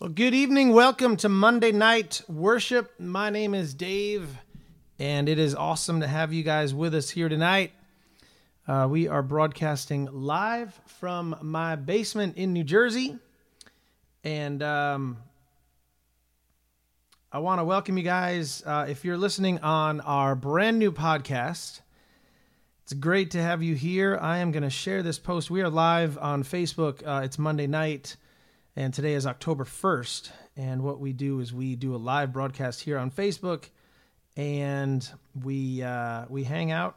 Well, good evening. Welcome to Monday Night Worship. My name is Dave, and it is awesome to have you guys with us here tonight. Uh, we are broadcasting live from my basement in New Jersey, and um, I want to welcome you guys. Uh, if you're listening on our brand new podcast, it's great to have you here. I am going to share this post. We are live on Facebook. Uh, it's Monday night and today is October 1st. And what we do is we do a live broadcast here on Facebook, and we uh, we hang out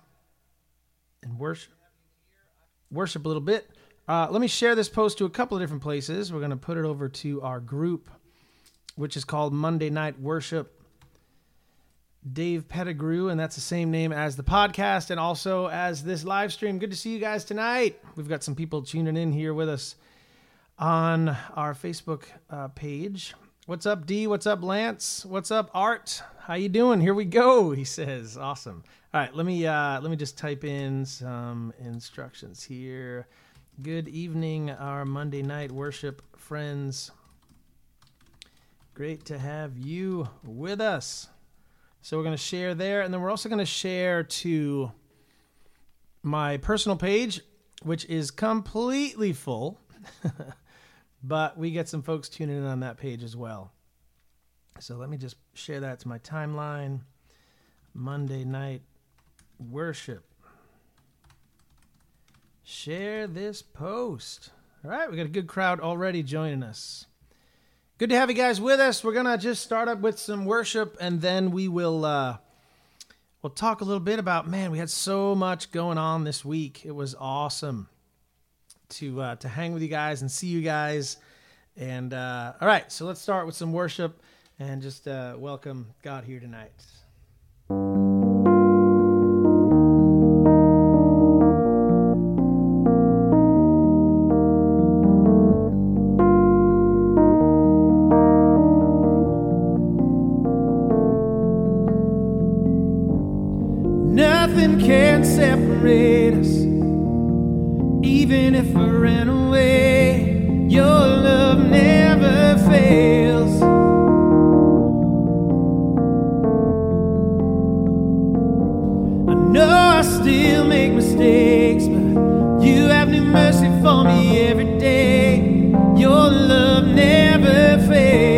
and worship worship a little bit. Uh, let me share this post to a couple of different places. We're going to put it over to our group, which is called Monday Night Worship. Dave Pettigrew, and that's the same name as the podcast and also as this live stream. Good to see you guys tonight. We've got some people tuning in here with us on our Facebook uh, page. What's up, D? What's up, Lance? What's up, Art? How you doing? Here we go. He says, "Awesome." All right, let me uh, let me just type in some instructions here. Good evening, our Monday night worship friends. Great to have you with us. So we're going to share there, and then we're also going to share to my personal page, which is completely full. but we get some folks tuning in on that page as well. So let me just share that to my timeline. Monday night worship. Share this post. All right, we got a good crowd already joining us. Good to have you guys with us. We're gonna just start up with some worship, and then we will uh, we'll talk a little bit about. Man, we had so much going on this week. It was awesome to uh, to hang with you guys and see you guys. And uh, all right, so let's start with some worship and just uh, welcome God here tonight. Still make mistakes, but you have new mercy for me every day. Your love never fails.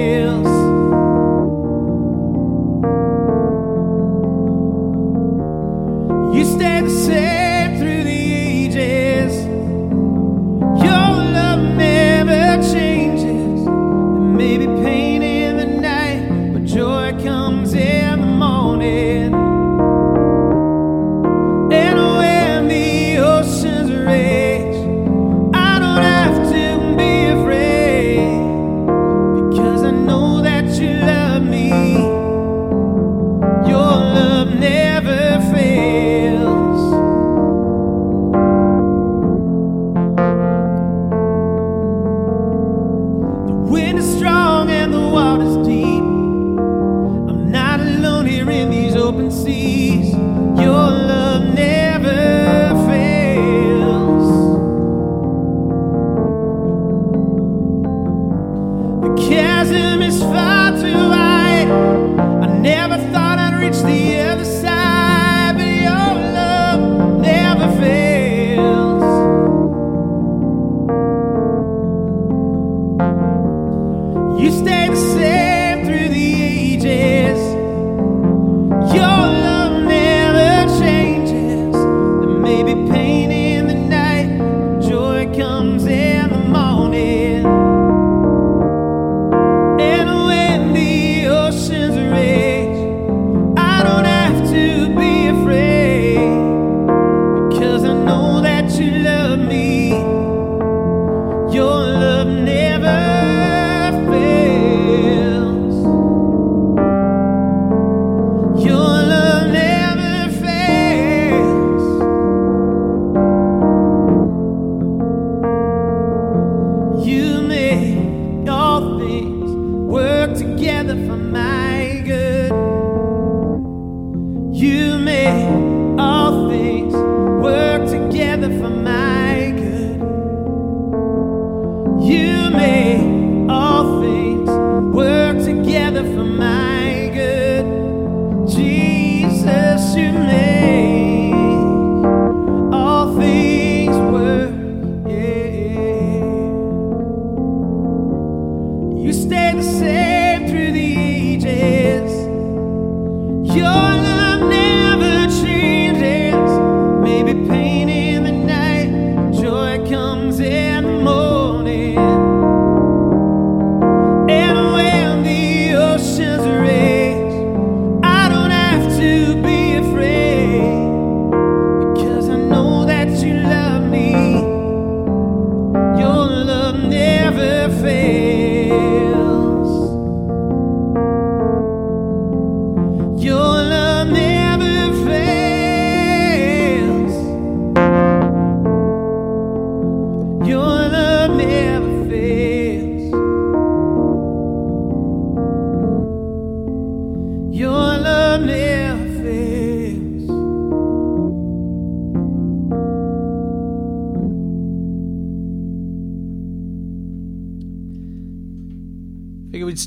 The same through the ages. Your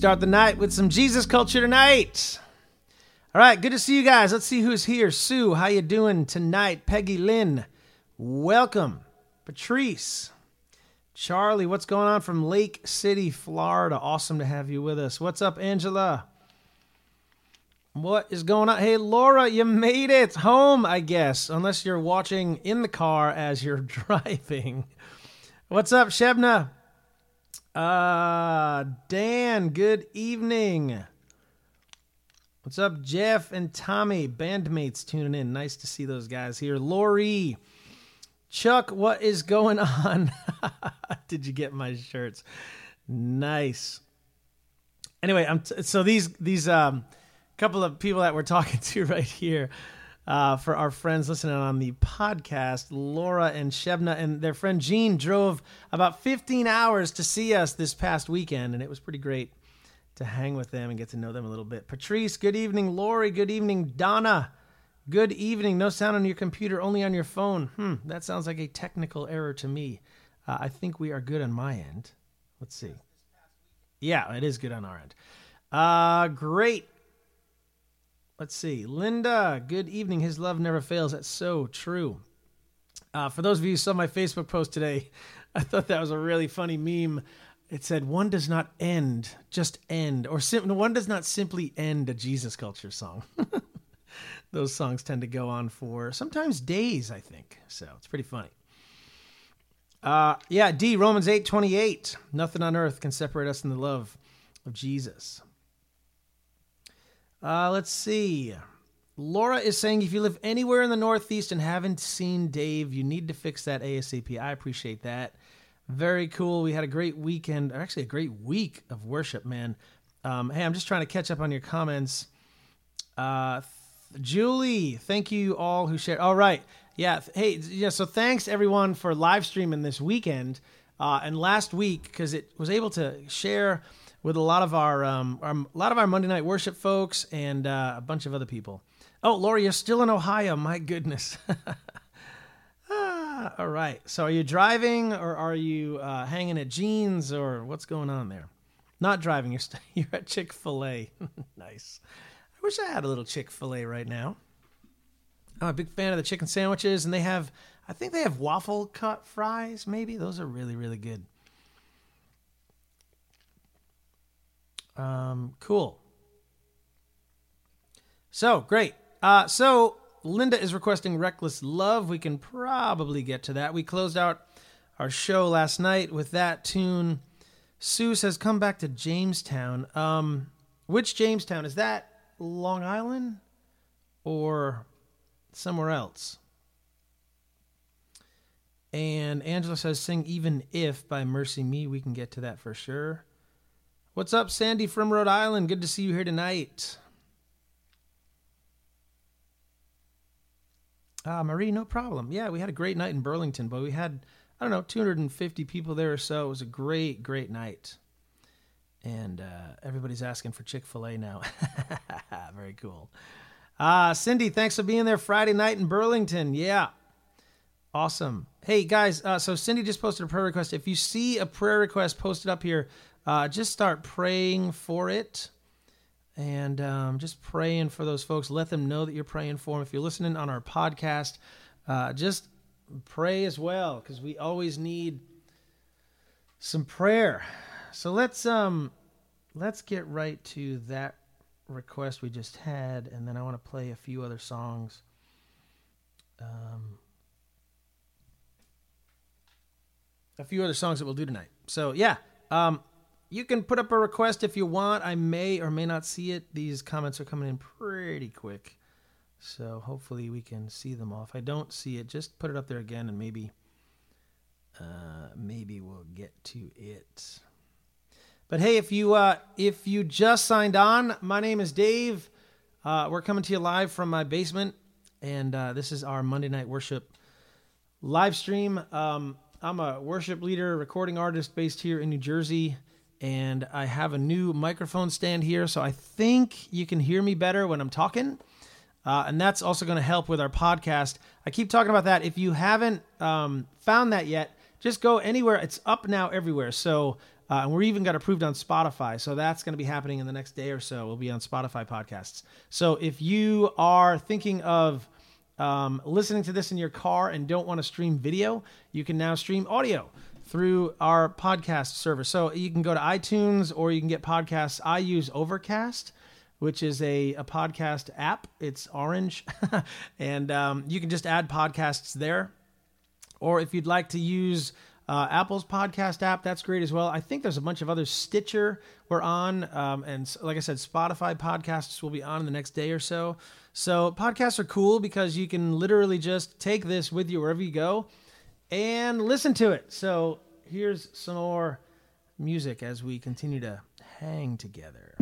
start the night with some Jesus culture tonight. All right, good to see you guys. Let's see who's here. Sue, how you doing tonight? Peggy Lynn, welcome. Patrice, Charlie, what's going on from Lake City, Florida? Awesome to have you with us. What's up, Angela? What is going on? Hey, Laura, you made it home, I guess, unless you're watching in the car as you're driving. What's up, Shebna? Uh, Dan, good evening. What's up, Jeff and Tommy, bandmates tuning in. Nice to see those guys here. Lori, Chuck, what is going on? Did you get my shirts? Nice. Anyway, I'm t- so these these um couple of people that we're talking to right here uh, for our friends listening on the podcast, Laura and Shebna and their friend Jean drove about 15 hours to see us this past weekend, and it was pretty great to hang with them and get to know them a little bit. Patrice, good evening. Lori, good evening. Donna, good evening. No sound on your computer, only on your phone. Hmm, that sounds like a technical error to me. Uh, I think we are good on my end. Let's see. Yeah, it is good on our end. Uh, great. Let's see. Linda, good evening. His love never fails. That's so true. Uh, for those of you who saw my Facebook post today, I thought that was a really funny meme. It said, "One does not end, just end," or sim- one does not simply end a Jesus culture song. Those songs tend to go on for sometimes days, I think. So it's pretty funny. Uh, yeah, D Romans eight twenty eight. Nothing on earth can separate us from the love of Jesus. Uh, let's see. Laura is saying if you live anywhere in the Northeast and haven't seen Dave, you need to fix that ASAP. I appreciate that. Very cool. We had a great weekend, or actually a great week of worship, man. Um, hey, I'm just trying to catch up on your comments. Uh, Julie, thank you all who shared. All right. Yeah. Hey, yeah. So thanks everyone for live streaming this weekend uh, and last week because it was able to share with a lot of our, um, our a lot of our Monday night worship folks and uh, a bunch of other people. Oh, Lori, you're still in Ohio. My goodness. ah, all right. So are you driving or are you uh, hanging at Jean's or what's going on there? Not driving. You're st- you're at Chick Fil A. nice. I wish I had a little Chick Fil A right now. I'm a big fan of the chicken sandwiches, and they have, I think they have waffle cut fries. Maybe those are really really good. Um, cool. So great. Uh, so Linda is requesting "Reckless Love." We can probably get to that. We closed out our show last night with that tune. Sue says, "Come back to Jamestown." Um, which Jamestown is that? Long Island or somewhere else? And Angela says, "Sing even if by Mercy Me." We can get to that for sure. What's up, Sandy from Rhode Island? Good to see you here tonight. Ah, Marie, no problem. Yeah, we had a great night in Burlington, but we had, I don't know, 250 people there or so. It was a great, great night. And uh, everybody's asking for Chick fil A now. Very cool. Uh, Cindy, thanks for being there Friday night in Burlington. Yeah. Awesome. Hey, guys, uh, so Cindy just posted a prayer request. If you see a prayer request posted up here, uh, just start praying for it and um, just praying for those folks. Let them know that you're praying for them. If you're listening on our podcast, uh, just pray as well because we always need some prayer. So let's um let's get right to that request we just had, and then I want to play a few other songs. Um, a few other songs that we'll do tonight. So yeah, um, you can put up a request if you want. I may or may not see it. These comments are coming in pretty quick, so hopefully we can see them all. If I don't see it, just put it up there again, and maybe, uh, maybe we'll get to it. But hey, if you uh, if you just signed on, my name is Dave. Uh, we're coming to you live from my basement, and uh, this is our Monday night worship live stream. Um, I'm a worship leader, recording artist based here in New Jersey, and I have a new microphone stand here, so I think you can hear me better when I'm talking. Uh, and that's also going to help with our podcast. I keep talking about that. If you haven't um, found that yet, just go anywhere. It's up now everywhere. So uh, and we're even got approved on Spotify. So that's going to be happening in the next day or so. We'll be on Spotify podcasts. So if you are thinking of um, listening to this in your car and don't want to stream video, you can now stream audio through our podcast service. So you can go to iTunes or you can get podcasts. I use Overcast, which is a, a podcast app. It's orange, and um, you can just add podcasts there. Or if you'd like to use uh, Apple's podcast app, that's great as well. I think there's a bunch of others. Stitcher, we're on. Um, and like I said, Spotify podcasts will be on in the next day or so. So podcasts are cool because you can literally just take this with you wherever you go and listen to it. So here's some more music as we continue to hang together.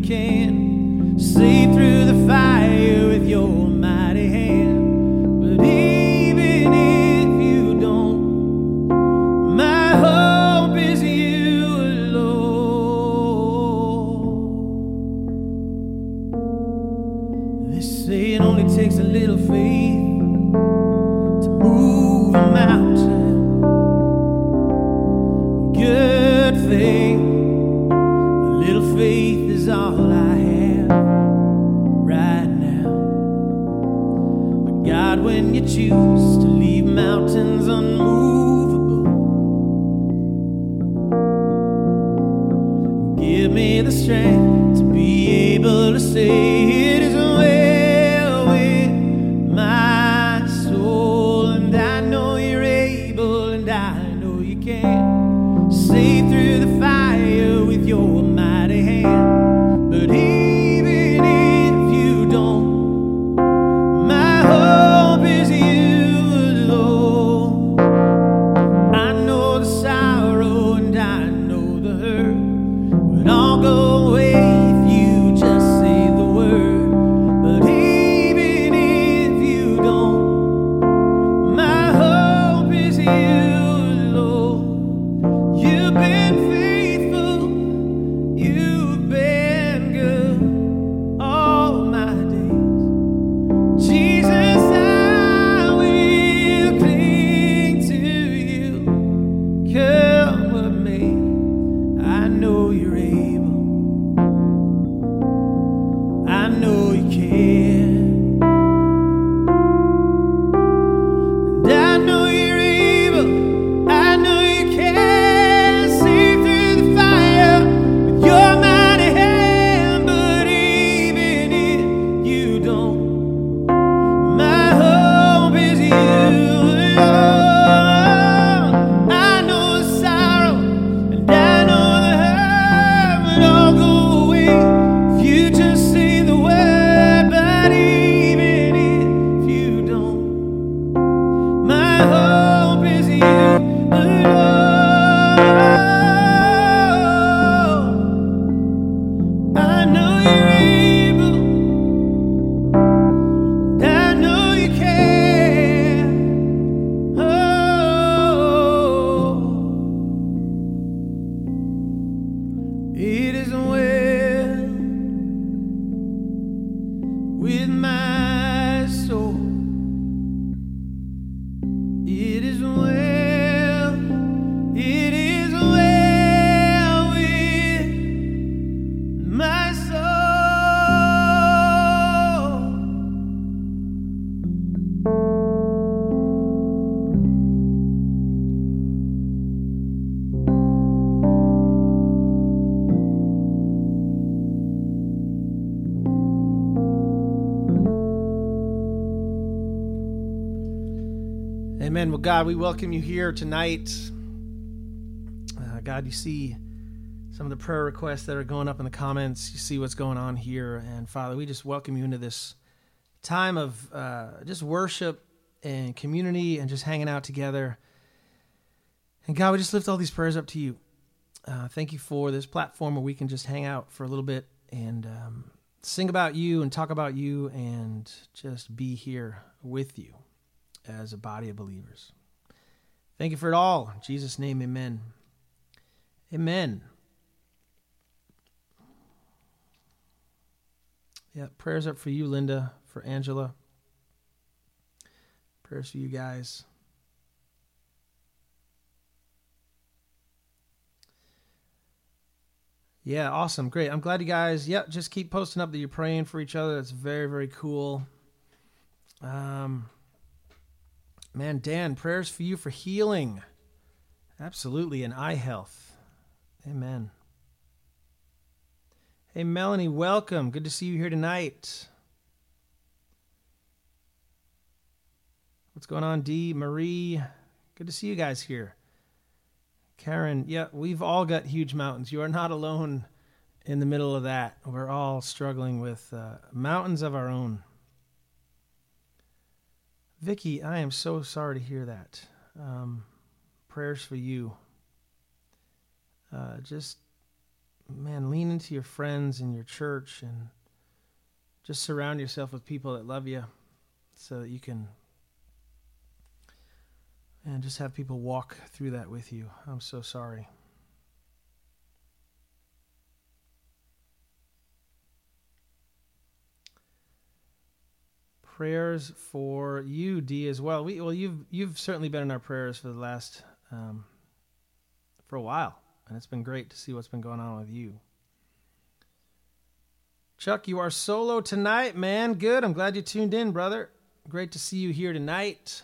Jesus. Well, God, we welcome you here tonight. Uh, God, you see some of the prayer requests that are going up in the comments. You see what's going on here. And Father, we just welcome you into this time of uh, just worship and community and just hanging out together. And God, we just lift all these prayers up to you. Uh, thank you for this platform where we can just hang out for a little bit and um, sing about you and talk about you and just be here with you as a body of believers. Thank you for it all. In Jesus' name, amen. Amen. Yeah, prayers up for you, Linda, for Angela. Prayers for you guys. Yeah, awesome. Great. I'm glad you guys, yeah, just keep posting up that you're praying for each other. That's very, very cool. Um, Man, Dan, prayers for you for healing. Absolutely, and eye health. Amen. Hey, Melanie, welcome. Good to see you here tonight. What's going on, D? Marie, good to see you guys here. Karen, yeah, we've all got huge mountains. You are not alone in the middle of that. We're all struggling with uh, mountains of our own. Vicky, I am so sorry to hear that. Um, prayers for you. Uh, just, man, lean into your friends and your church and just surround yourself with people that love you so that you can, and just have people walk through that with you. I'm so sorry. Prayers for you, D, as well. We well, you've you've certainly been in our prayers for the last um, for a while, and it's been great to see what's been going on with you. Chuck, you are solo tonight, man. Good. I'm glad you tuned in, brother. Great to see you here tonight.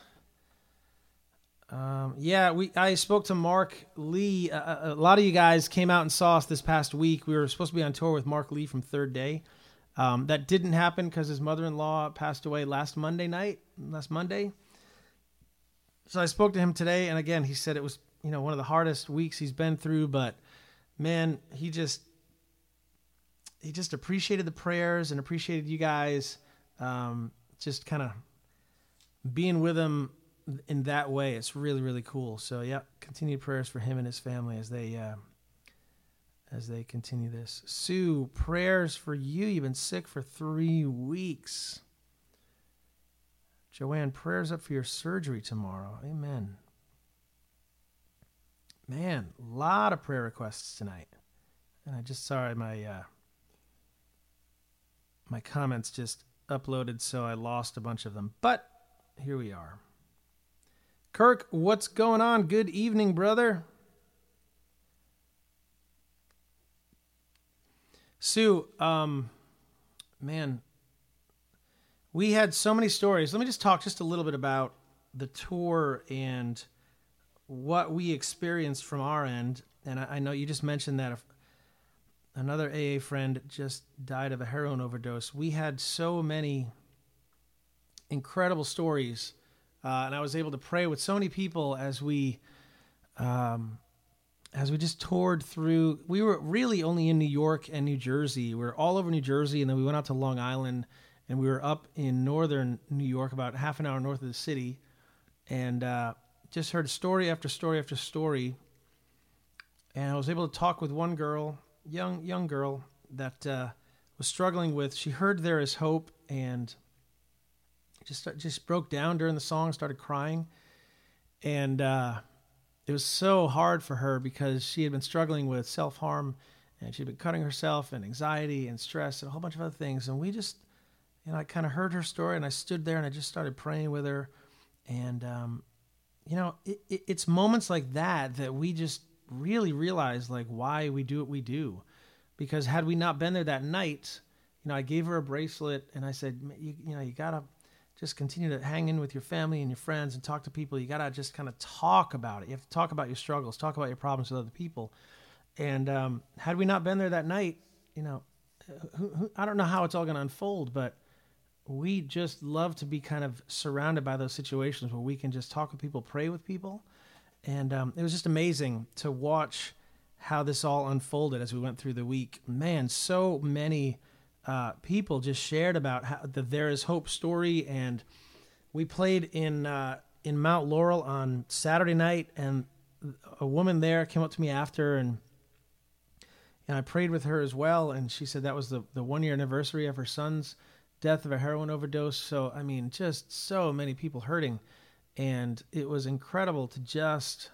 Um, yeah, we I spoke to Mark Lee. Uh, a lot of you guys came out and saw us this past week. We were supposed to be on tour with Mark Lee from Third Day. Um, that didn't happen because his mother-in-law passed away last Monday night, last Monday. So I spoke to him today, and again, he said it was you know one of the hardest weeks he's been through. But man, he just he just appreciated the prayers and appreciated you guys, um, just kind of being with him in that way. It's really really cool. So yeah, continued prayers for him and his family as they. Uh, as they continue this. Sue, prayers for you. You've been sick for three weeks. Joanne, prayers up for your surgery tomorrow. Amen. Man, a lot of prayer requests tonight. And I just sorry my uh, my comments just uploaded, so I lost a bunch of them. But here we are. Kirk, what's going on? Good evening, brother. Sue, um, man, we had so many stories. Let me just talk just a little bit about the tour and what we experienced from our end. And I, I know you just mentioned that another AA friend just died of a heroin overdose. We had so many incredible stories, uh, and I was able to pray with so many people as we um, as we just toured through, we were really only in New York and New Jersey. We were all over New Jersey, and then we went out to Long Island, and we were up in northern New York, about half an hour north of the city, and uh, just heard story after story after story. And I was able to talk with one girl, young young girl, that uh, was struggling with. She heard there is hope, and just just broke down during the song, started crying, and. Uh, it was so hard for her because she had been struggling with self harm and she'd been cutting herself and anxiety and stress and a whole bunch of other things. And we just, you know, I kind of heard her story and I stood there and I just started praying with her. And, um, you know, it, it, it's moments like that that we just really realize like why we do what we do. Because had we not been there that night, you know, I gave her a bracelet and I said, you, you know, you gotta just continue to hang in with your family and your friends and talk to people. You got to just kind of talk about it. You have to talk about your struggles, talk about your problems with other people. And um, had we not been there that night, you know, who, who, I don't know how it's all going to unfold, but we just love to be kind of surrounded by those situations where we can just talk with people, pray with people. And um, it was just amazing to watch how this all unfolded as we went through the week. Man, so many uh, people just shared about how the There Is Hope story. And we played in, uh, in Mount Laurel on Saturday night, and a woman there came up to me after and and I prayed with her as well. And she said that was the, the one year anniversary of her son's death of a heroin overdose. So, I mean, just so many people hurting. And it was incredible to just,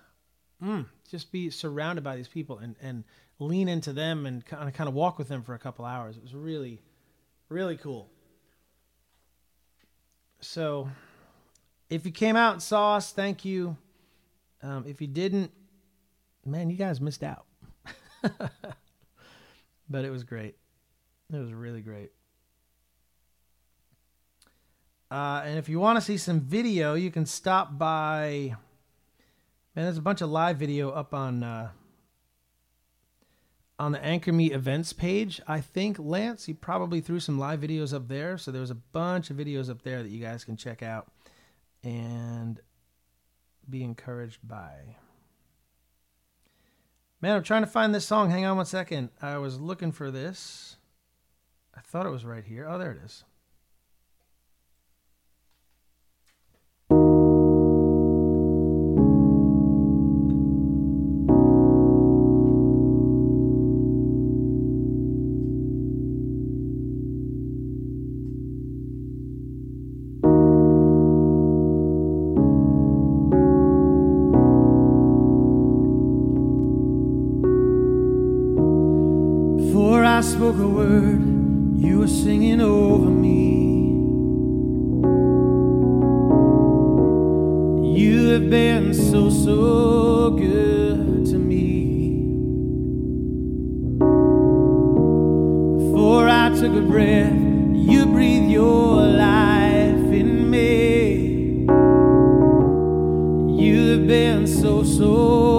mm, just be surrounded by these people and, and lean into them and kind of, kind of walk with them for a couple hours. It was really, really cool. So, if you came out and saw us, thank you. Um, if you didn't, man, you guys missed out. but it was great. It was really great. Uh, and if you want to see some video, you can stop by. Man, there's a bunch of live video up on uh, on the Anchor Me events page. I think Lance, he probably threw some live videos up there, so there's a bunch of videos up there that you guys can check out and be encouraged by. Man, I'm trying to find this song. Hang on one second. I was looking for this. I thought it was right here. Oh, there it is. Took a breath, you breathe your life in me. You have been so, so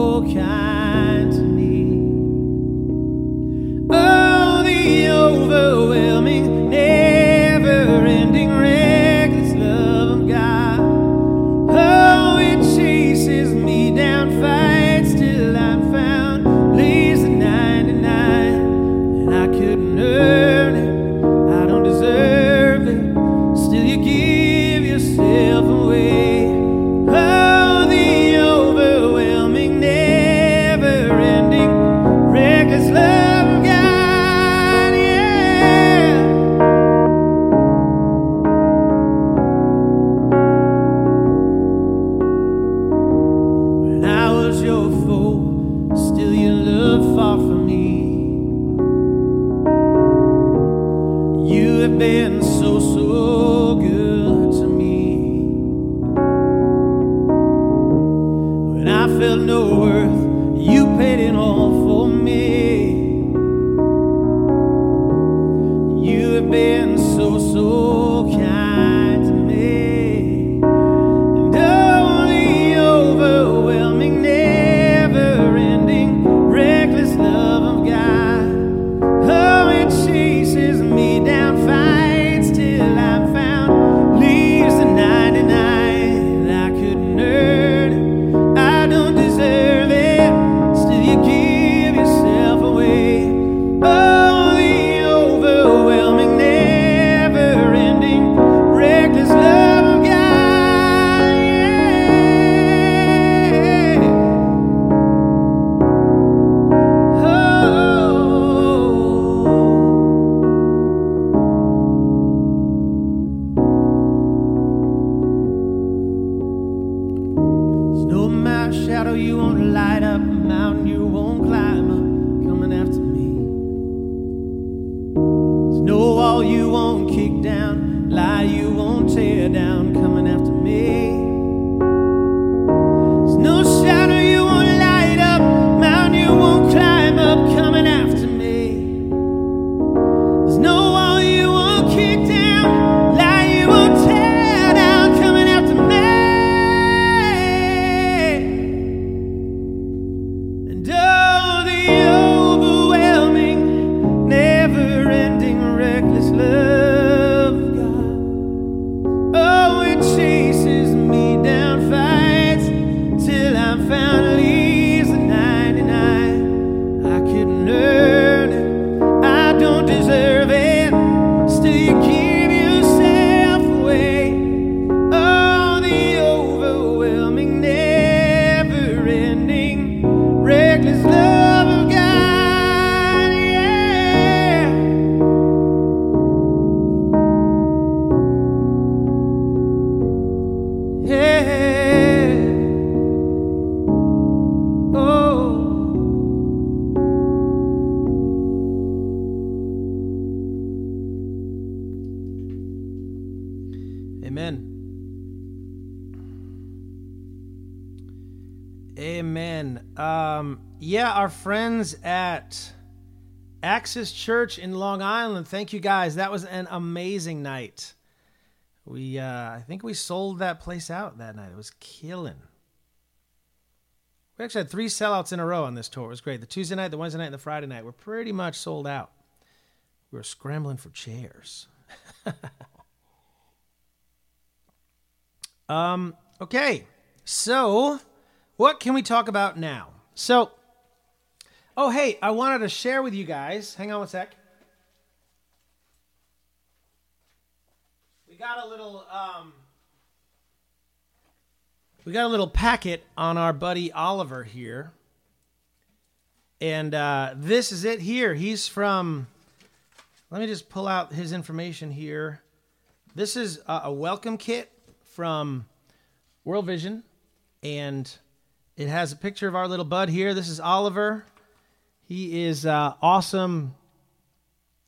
Church in Long Island. Thank you guys. That was an amazing night. We, uh, I think we sold that place out that night. It was killing. We actually had three sellouts in a row on this tour. It was great. The Tuesday night, the Wednesday night, and the Friday night were pretty much sold out. We were scrambling for chairs. um, okay, so what can we talk about now? So, oh, hey, I wanted to share with you guys. Hang on one sec. We got a little, um, we got a little packet on our buddy Oliver here. And uh, this is it here. He's from, let me just pull out his information here. This is a, a welcome kit from World Vision. And it has a picture of our little bud here. This is Oliver. He is uh, awesome.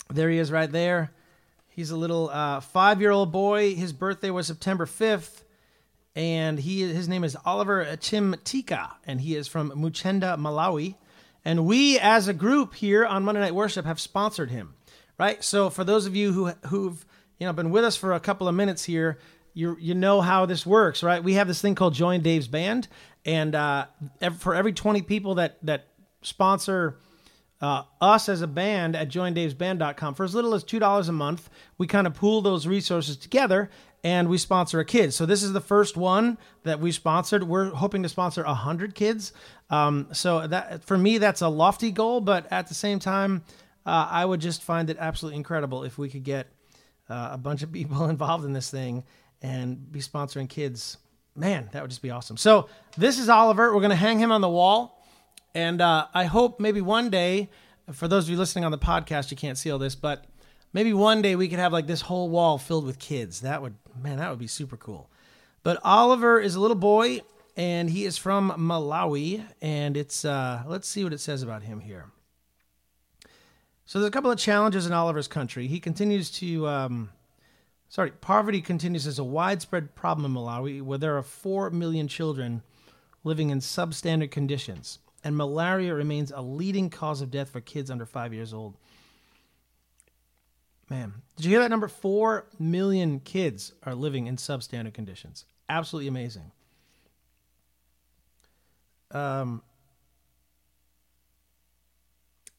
There he is right there. He's a little uh, five year old boy. His birthday was September 5th. And he his name is Oliver Chimtika, and he is from Muchenda, Malawi. And we, as a group here on Monday Night Worship, have sponsored him. Right. So for those of you who who've you know been with us for a couple of minutes here, you you know how this works, right? We have this thing called Join Dave's Band, and uh, for every twenty people that that sponsor uh, us as a band at joindavesband.com for as little as two dollars a month, we kind of pool those resources together and we sponsor a kid. So this is the first one that we sponsored. We're hoping to sponsor a hundred kids. Um, so that for me, that's a lofty goal, but at the same time, uh, I would just find it absolutely incredible if we could get uh, a bunch of people involved in this thing and be sponsoring kids. Man, that would just be awesome. So this is Oliver. We're going to hang him on the wall. And uh, I hope maybe one day, for those of you listening on the podcast, you can't see all this, but maybe one day we could have like this whole wall filled with kids. That would, man, that would be super cool. But Oliver is a little boy and he is from Malawi. And it's, uh, let's see what it says about him here. So there's a couple of challenges in Oliver's country. He continues to, um, sorry, poverty continues as a widespread problem in Malawi, where there are 4 million children living in substandard conditions, and malaria remains a leading cause of death for kids under five years old. Man, did you hear that number? 4 million kids are living in substandard conditions. Absolutely amazing. Um,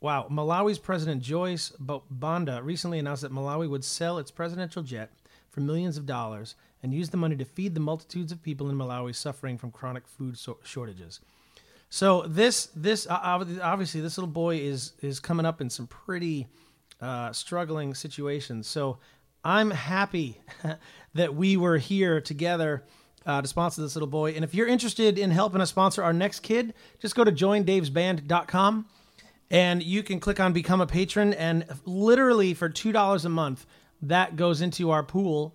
wow. Malawi's President Joyce Banda recently announced that Malawi would sell its presidential jet for millions of dollars and use the money to feed the multitudes of people in Malawi suffering from chronic food so- shortages. So this this obviously this little boy is is coming up in some pretty uh, struggling situations. So I'm happy that we were here together uh, to sponsor this little boy. And if you're interested in helping us sponsor our next kid, just go to joindavesband.com and you can click on become a patron and literally for $2 a month that goes into our pool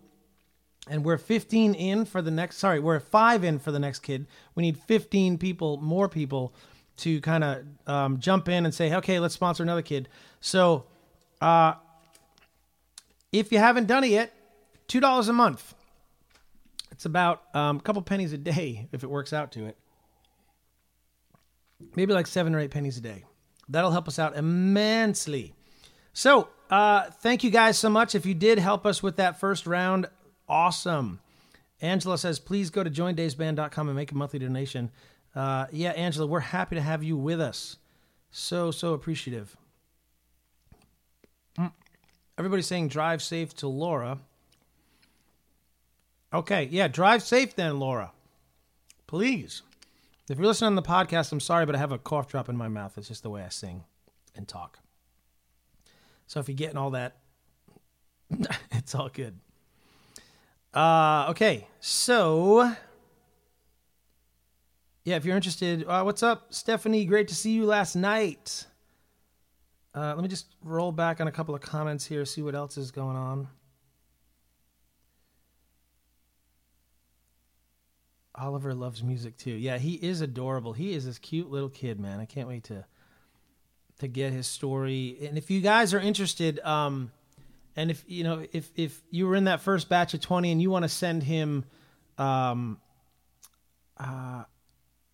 and we're 15 in for the next sorry we're 5 in for the next kid. We need 15 people more people to kind of um, jump in and say okay let's sponsor another kid. So uh, if you haven't done it yet $2 a month. It's about um, a couple pennies a day if it works out to it. Maybe like seven or eight pennies a day. That'll help us out immensely. So uh, thank you guys so much. If you did help us with that first round, awesome. Angela says, please go to joindavesband.com and make a monthly donation. Uh, yeah, Angela, we're happy to have you with us. So, so appreciative. Mm. Everybody's saying drive safe to Laura. Okay, yeah, drive safe then, Laura. Please. If you're listening on the podcast, I'm sorry, but I have a cough drop in my mouth. It's just the way I sing and talk. So if you're getting all that, it's all good. Uh, okay, so yeah, if you're interested, uh, what's up, Stephanie? Great to see you last night. Uh, let me just roll back on a couple of comments here, see what else is going on. Oliver loves music too. Yeah, he is adorable. He is this cute little kid, man. I can't wait to to get his story. And if you guys are interested, um, and if you know if if you were in that first batch of twenty and you want to send him, um, uh,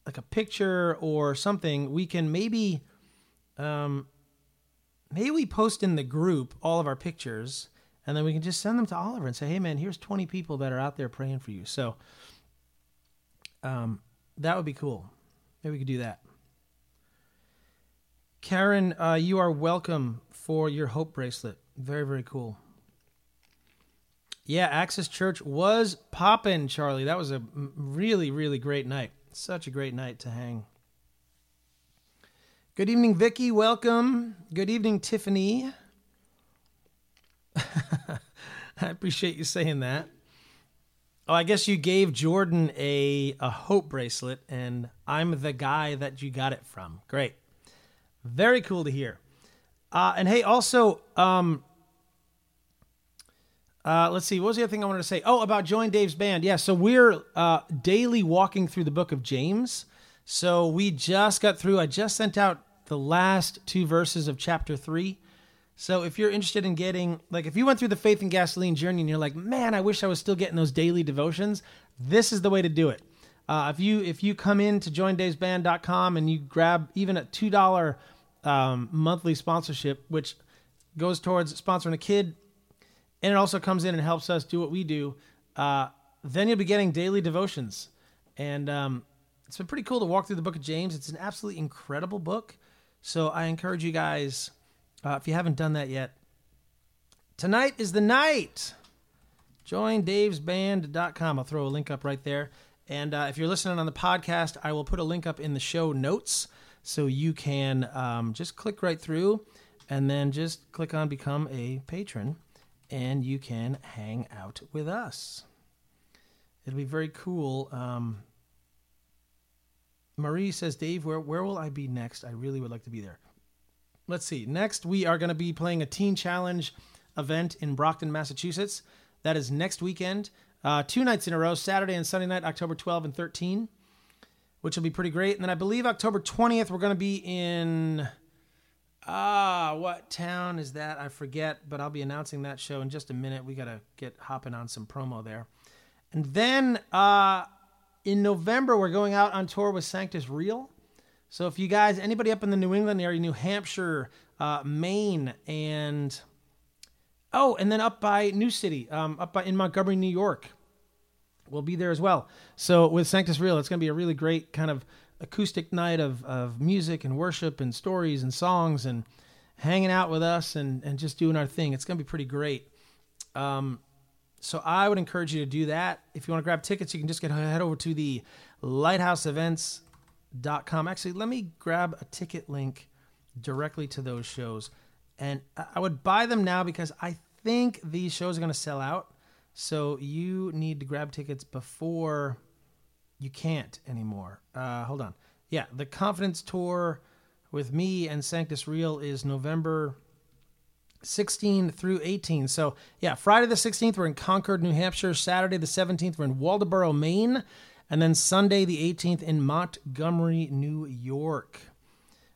like a picture or something, we can maybe um, maybe we post in the group all of our pictures and then we can just send them to Oliver and say, "Hey, man, here's 20 people that are out there praying for you." So, um, that would be cool. Maybe we could do that. Karen, uh, you are welcome for your hope bracelet. Very, very cool. Yeah, Axis Church was popping, Charlie. That was a really, really great night. Such a great night to hang. Good evening, Vicky. Welcome. Good evening, Tiffany. I appreciate you saying that. Oh, I guess you gave Jordan a a hope bracelet, and I'm the guy that you got it from. Great, very cool to hear. Uh, and hey, also, um, uh, let's see, what was the other thing I wanted to say? Oh, about Join Dave's band. Yeah, so we're uh, daily walking through the book of James. So we just got through. I just sent out the last two verses of chapter three. So if you're interested in getting, like, if you went through the faith and gasoline journey and you're like, man, I wish I was still getting those daily devotions, this is the way to do it. Uh, if you if you come in to joindavesband.com and you grab even a two dollar um, monthly sponsorship, which goes towards sponsoring a kid, and it also comes in and helps us do what we do, uh, then you'll be getting daily devotions. And um, it's been pretty cool to walk through the book of James. It's an absolutely incredible book. So I encourage you guys uh, if you haven't done that yet, tonight is the night. Join davesband.com. I'll throw a link up right there. And uh, if you're listening on the podcast, I will put a link up in the show notes so you can um, just click right through and then just click on become a patron and you can hang out with us. It'll be very cool. Um, Marie says, Dave, where, where will I be next? I really would like to be there let's see. Next, we are going to be playing a Teen Challenge event in Brockton, Massachusetts. That is next weekend. Uh, two nights in a row, Saturday and Sunday night, October 12 and 13, which will be pretty great. And then I believe October 20th, we're going to be in. Ah, what town is that? I forget, but I'll be announcing that show in just a minute. We got to get hopping on some promo there. And then uh, in November, we're going out on tour with Sanctus Real. So if you guys, anybody up in the New England area, New Hampshire, uh, Maine, and oh, and then up by New City, um, up by in Montgomery, New York, we'll be there as well. So with Sanctus Real, it's going to be a really great kind of acoustic night of of music and worship and stories and songs and hanging out with us and and just doing our thing. It's going to be pretty great. Um, so I would encourage you to do that. If you want to grab tickets, you can just get head over to the Lighthouse Events com. Actually, let me grab a ticket link directly to those shows. And I would buy them now because I think these shows are going to sell out. So you need to grab tickets before you can't anymore. Uh, hold on. Yeah, the Confidence Tour with me and Sanctus Real is November 16 through 18. So, yeah, Friday the 16th, we're in Concord, New Hampshire. Saturday the 17th, we're in Waldoboro, Maine. And then Sunday, the 18th, in Montgomery, New York.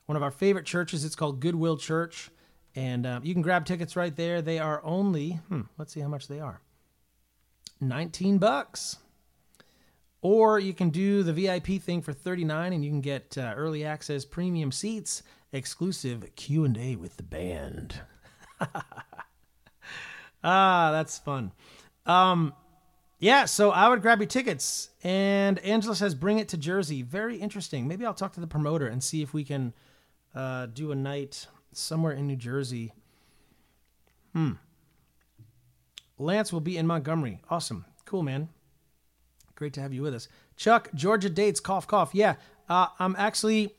One of our favorite churches. It's called Goodwill Church. And uh, you can grab tickets right there. They are only, hmm, let's see how much they are 19 bucks. Or you can do the VIP thing for 39 and you can get uh, early access premium seats, exclusive Q&A with the band. ah, that's fun. Um, yeah, so I would grab your tickets. And Angela says, bring it to Jersey. Very interesting. Maybe I'll talk to the promoter and see if we can uh, do a night somewhere in New Jersey. Hmm. Lance will be in Montgomery. Awesome. Cool, man. Great to have you with us. Chuck, Georgia dates, cough, cough. Yeah, uh, I'm actually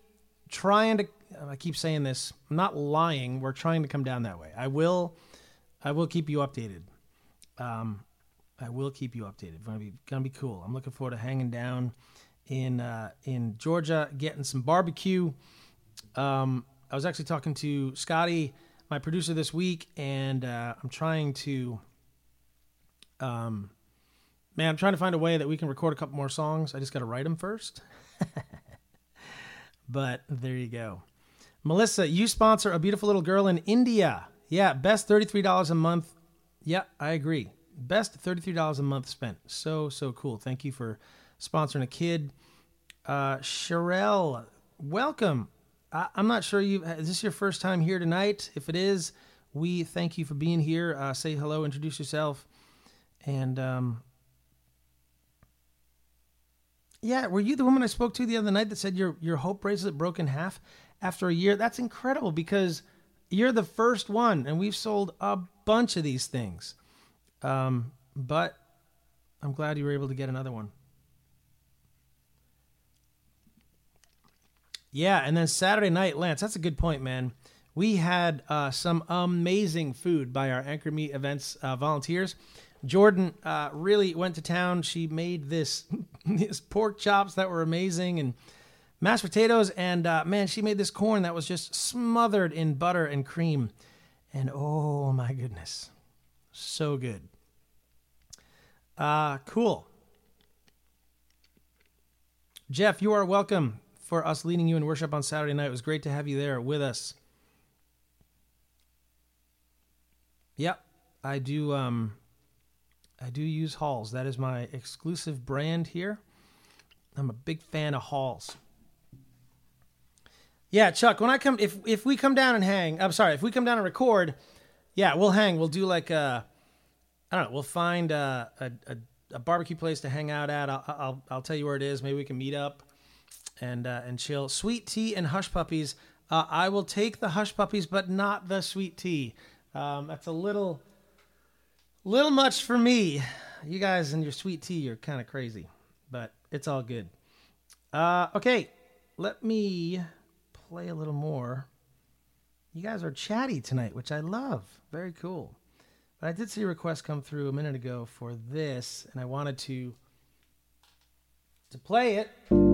trying to. I keep saying this. I'm not lying. We're trying to come down that way. I will. I will keep you updated. Um, I will keep you updated. It's gonna be gonna be cool. I'm looking forward to hanging down in uh, in Georgia, getting some barbecue. Um, I was actually talking to Scotty, my producer, this week, and uh, I'm trying to, um, man, I'm trying to find a way that we can record a couple more songs. I just got to write them first. but there you go. Melissa, you sponsor a beautiful little girl in India. Yeah, best $33 a month. Yeah, I agree. Best $33 a month spent. So, so cool. Thank you for sponsoring a kid. Uh, Sherelle, welcome. I, I'm not sure you. Is this your first time here tonight? If it is, we thank you for being here. Uh, say hello, introduce yourself, and um, yeah, were you the woman I spoke to the other night that said your your hope bracelet broke in half after a year? That's incredible because you're the first one, and we've sold a bunch of these things. Um, but I'm glad you were able to get another one. Yeah, and then Saturday night, Lance, that's a good point, man. We had uh, some amazing food by our Anchor Meat Events uh, volunteers. Jordan uh, really went to town. She made this these pork chops that were amazing and mashed potatoes, and uh, man, she made this corn that was just smothered in butter and cream, and oh my goodness, so good. Uh, cool. Jeff, you are welcome for us leading you in worship on Saturday night. It was great to have you there with us. Yep, I do. Um, I do use Halls. That is my exclusive brand here. I'm a big fan of Halls. Yeah, Chuck. When I come, if if we come down and hang, I'm sorry, if we come down and record, yeah, we'll hang. We'll do like a, I don't know. We'll find a a, a, a barbecue place to hang out at. I'll, I'll I'll tell you where it is. Maybe we can meet up and uh, and chill. Sweet tea and hush puppies. Uh, I will take the hush puppies, but not the sweet tea. Um, that's a little little much for me. You guys and your sweet tea are kind of crazy, but it's all good. Uh, okay, let me play a little more. You guys are chatty tonight, which I love. Very cool. But I did see a request come through a minute ago for this, and I wanted to to play it.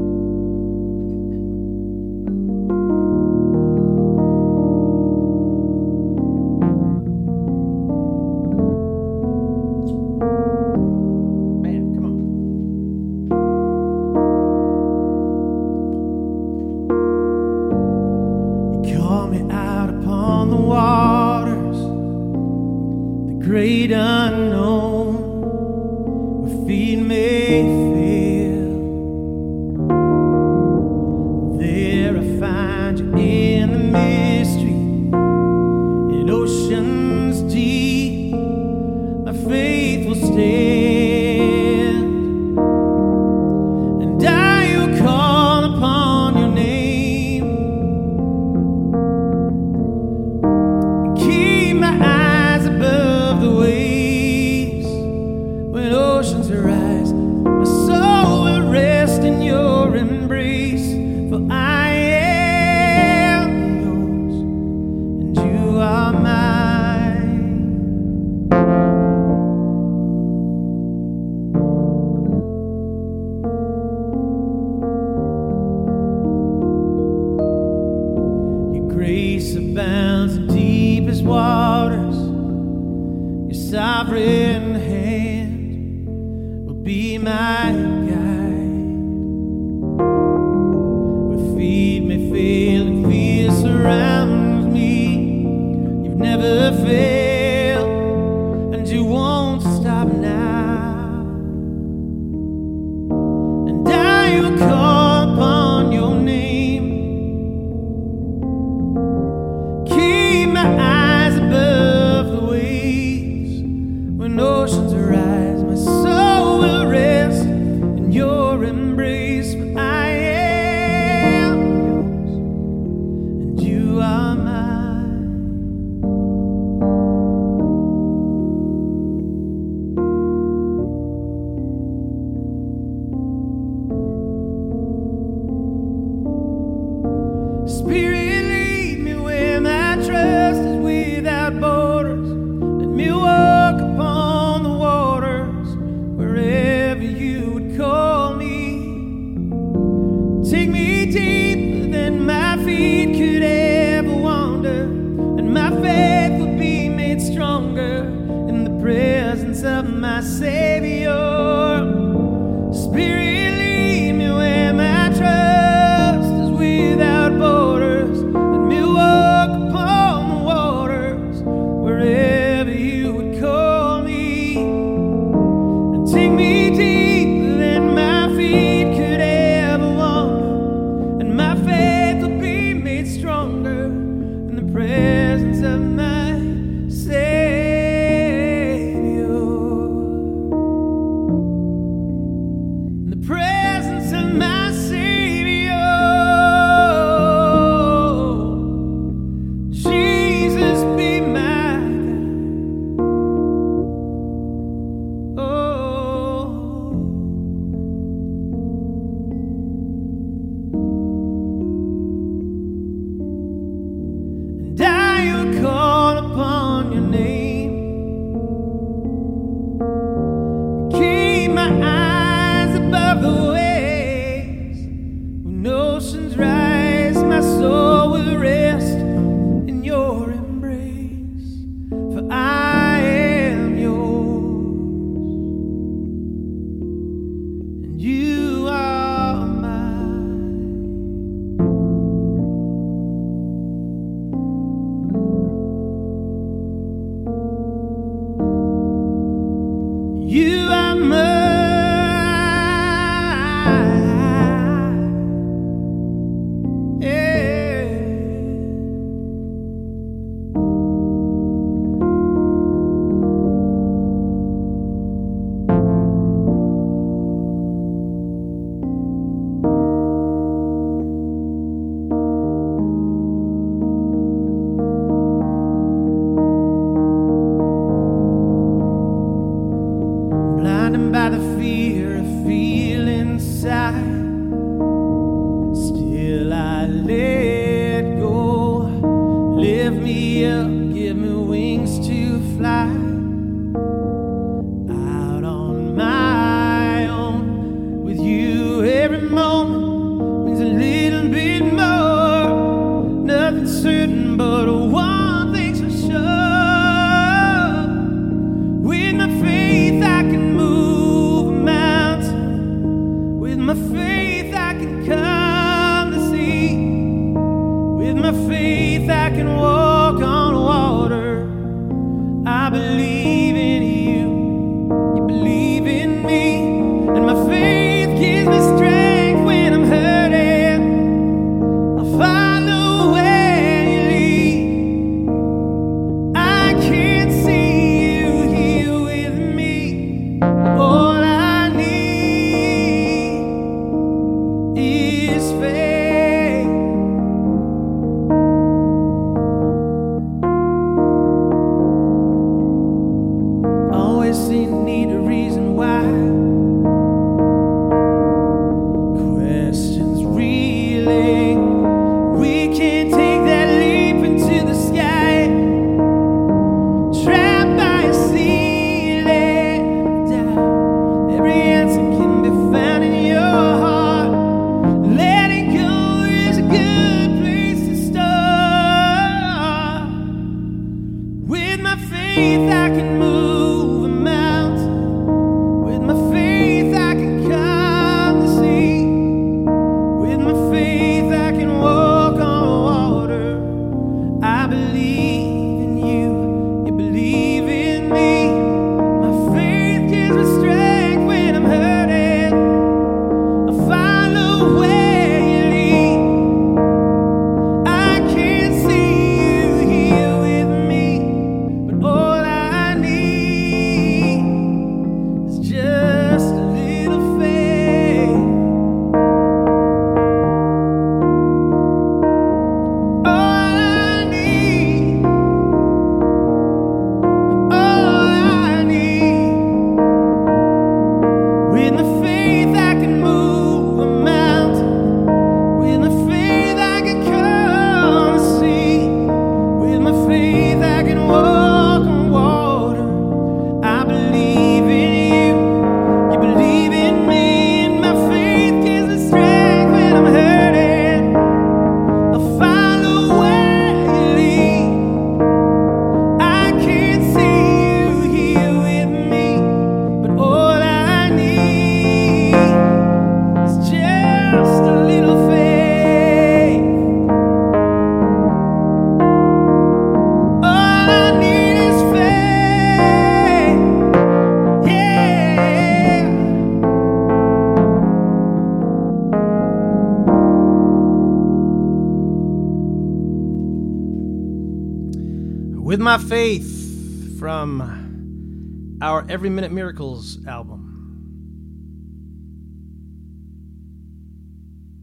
With My Faith from our Every Minute Miracles album.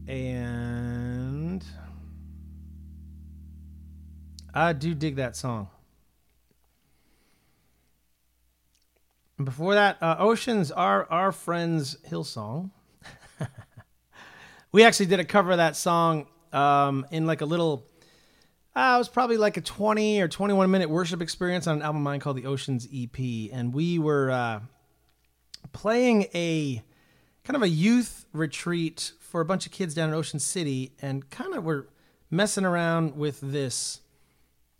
And I do dig that song. Before that, uh, Oceans, our our friends Hillsong. we actually did a cover of that song um, in like a little. Uh, it was probably like a 20 or 21 minute worship experience on an album of mine called the Oceans EP. And we were uh, playing a kind of a youth retreat for a bunch of kids down in Ocean City and kind of were messing around with this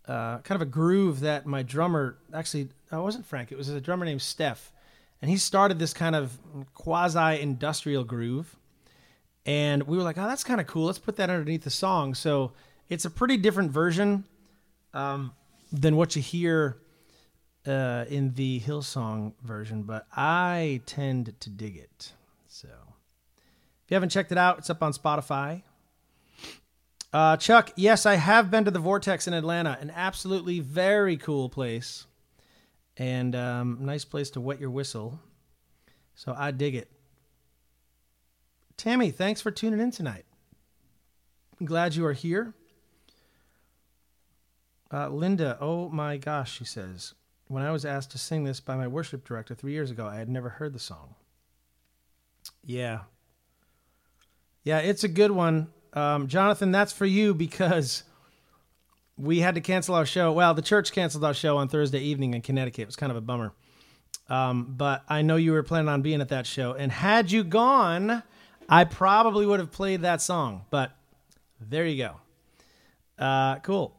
uh, kind of a groove that my drummer actually, I wasn't Frank, it was a drummer named Steph. And he started this kind of quasi industrial groove. And we were like, oh, that's kind of cool. Let's put that underneath the song. So it's a pretty different version um, than what you hear uh, in the Hillsong version, but I tend to dig it. So if you haven't checked it out, it's up on Spotify. Uh, Chuck, yes, I have been to the Vortex in Atlanta, an absolutely very cool place, and um, nice place to wet your whistle. So I dig it. Tammy, thanks for tuning in tonight. I'm glad you are here. Uh, Linda, oh my gosh, she says, when I was asked to sing this by my worship director three years ago, I had never heard the song. Yeah. Yeah, it's a good one. Um, Jonathan, that's for you because we had to cancel our show. Well, the church canceled our show on Thursday evening in Connecticut. It was kind of a bummer. Um, but I know you were planning on being at that show. And had you gone, I probably would have played that song. But there you go. Uh, cool.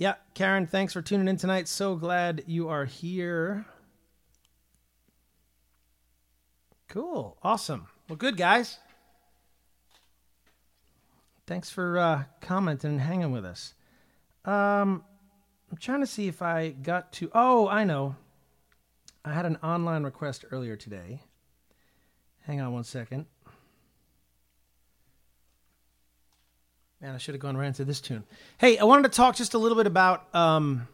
Yeah, Karen, thanks for tuning in tonight. So glad you are here. Cool. Awesome. Well, good, guys. Thanks for uh, commenting and hanging with us. Um, I'm trying to see if I got to. Oh, I know. I had an online request earlier today. Hang on one second. Man, I should have gone right into this tune. Hey, I wanted to talk just a little bit about. Um,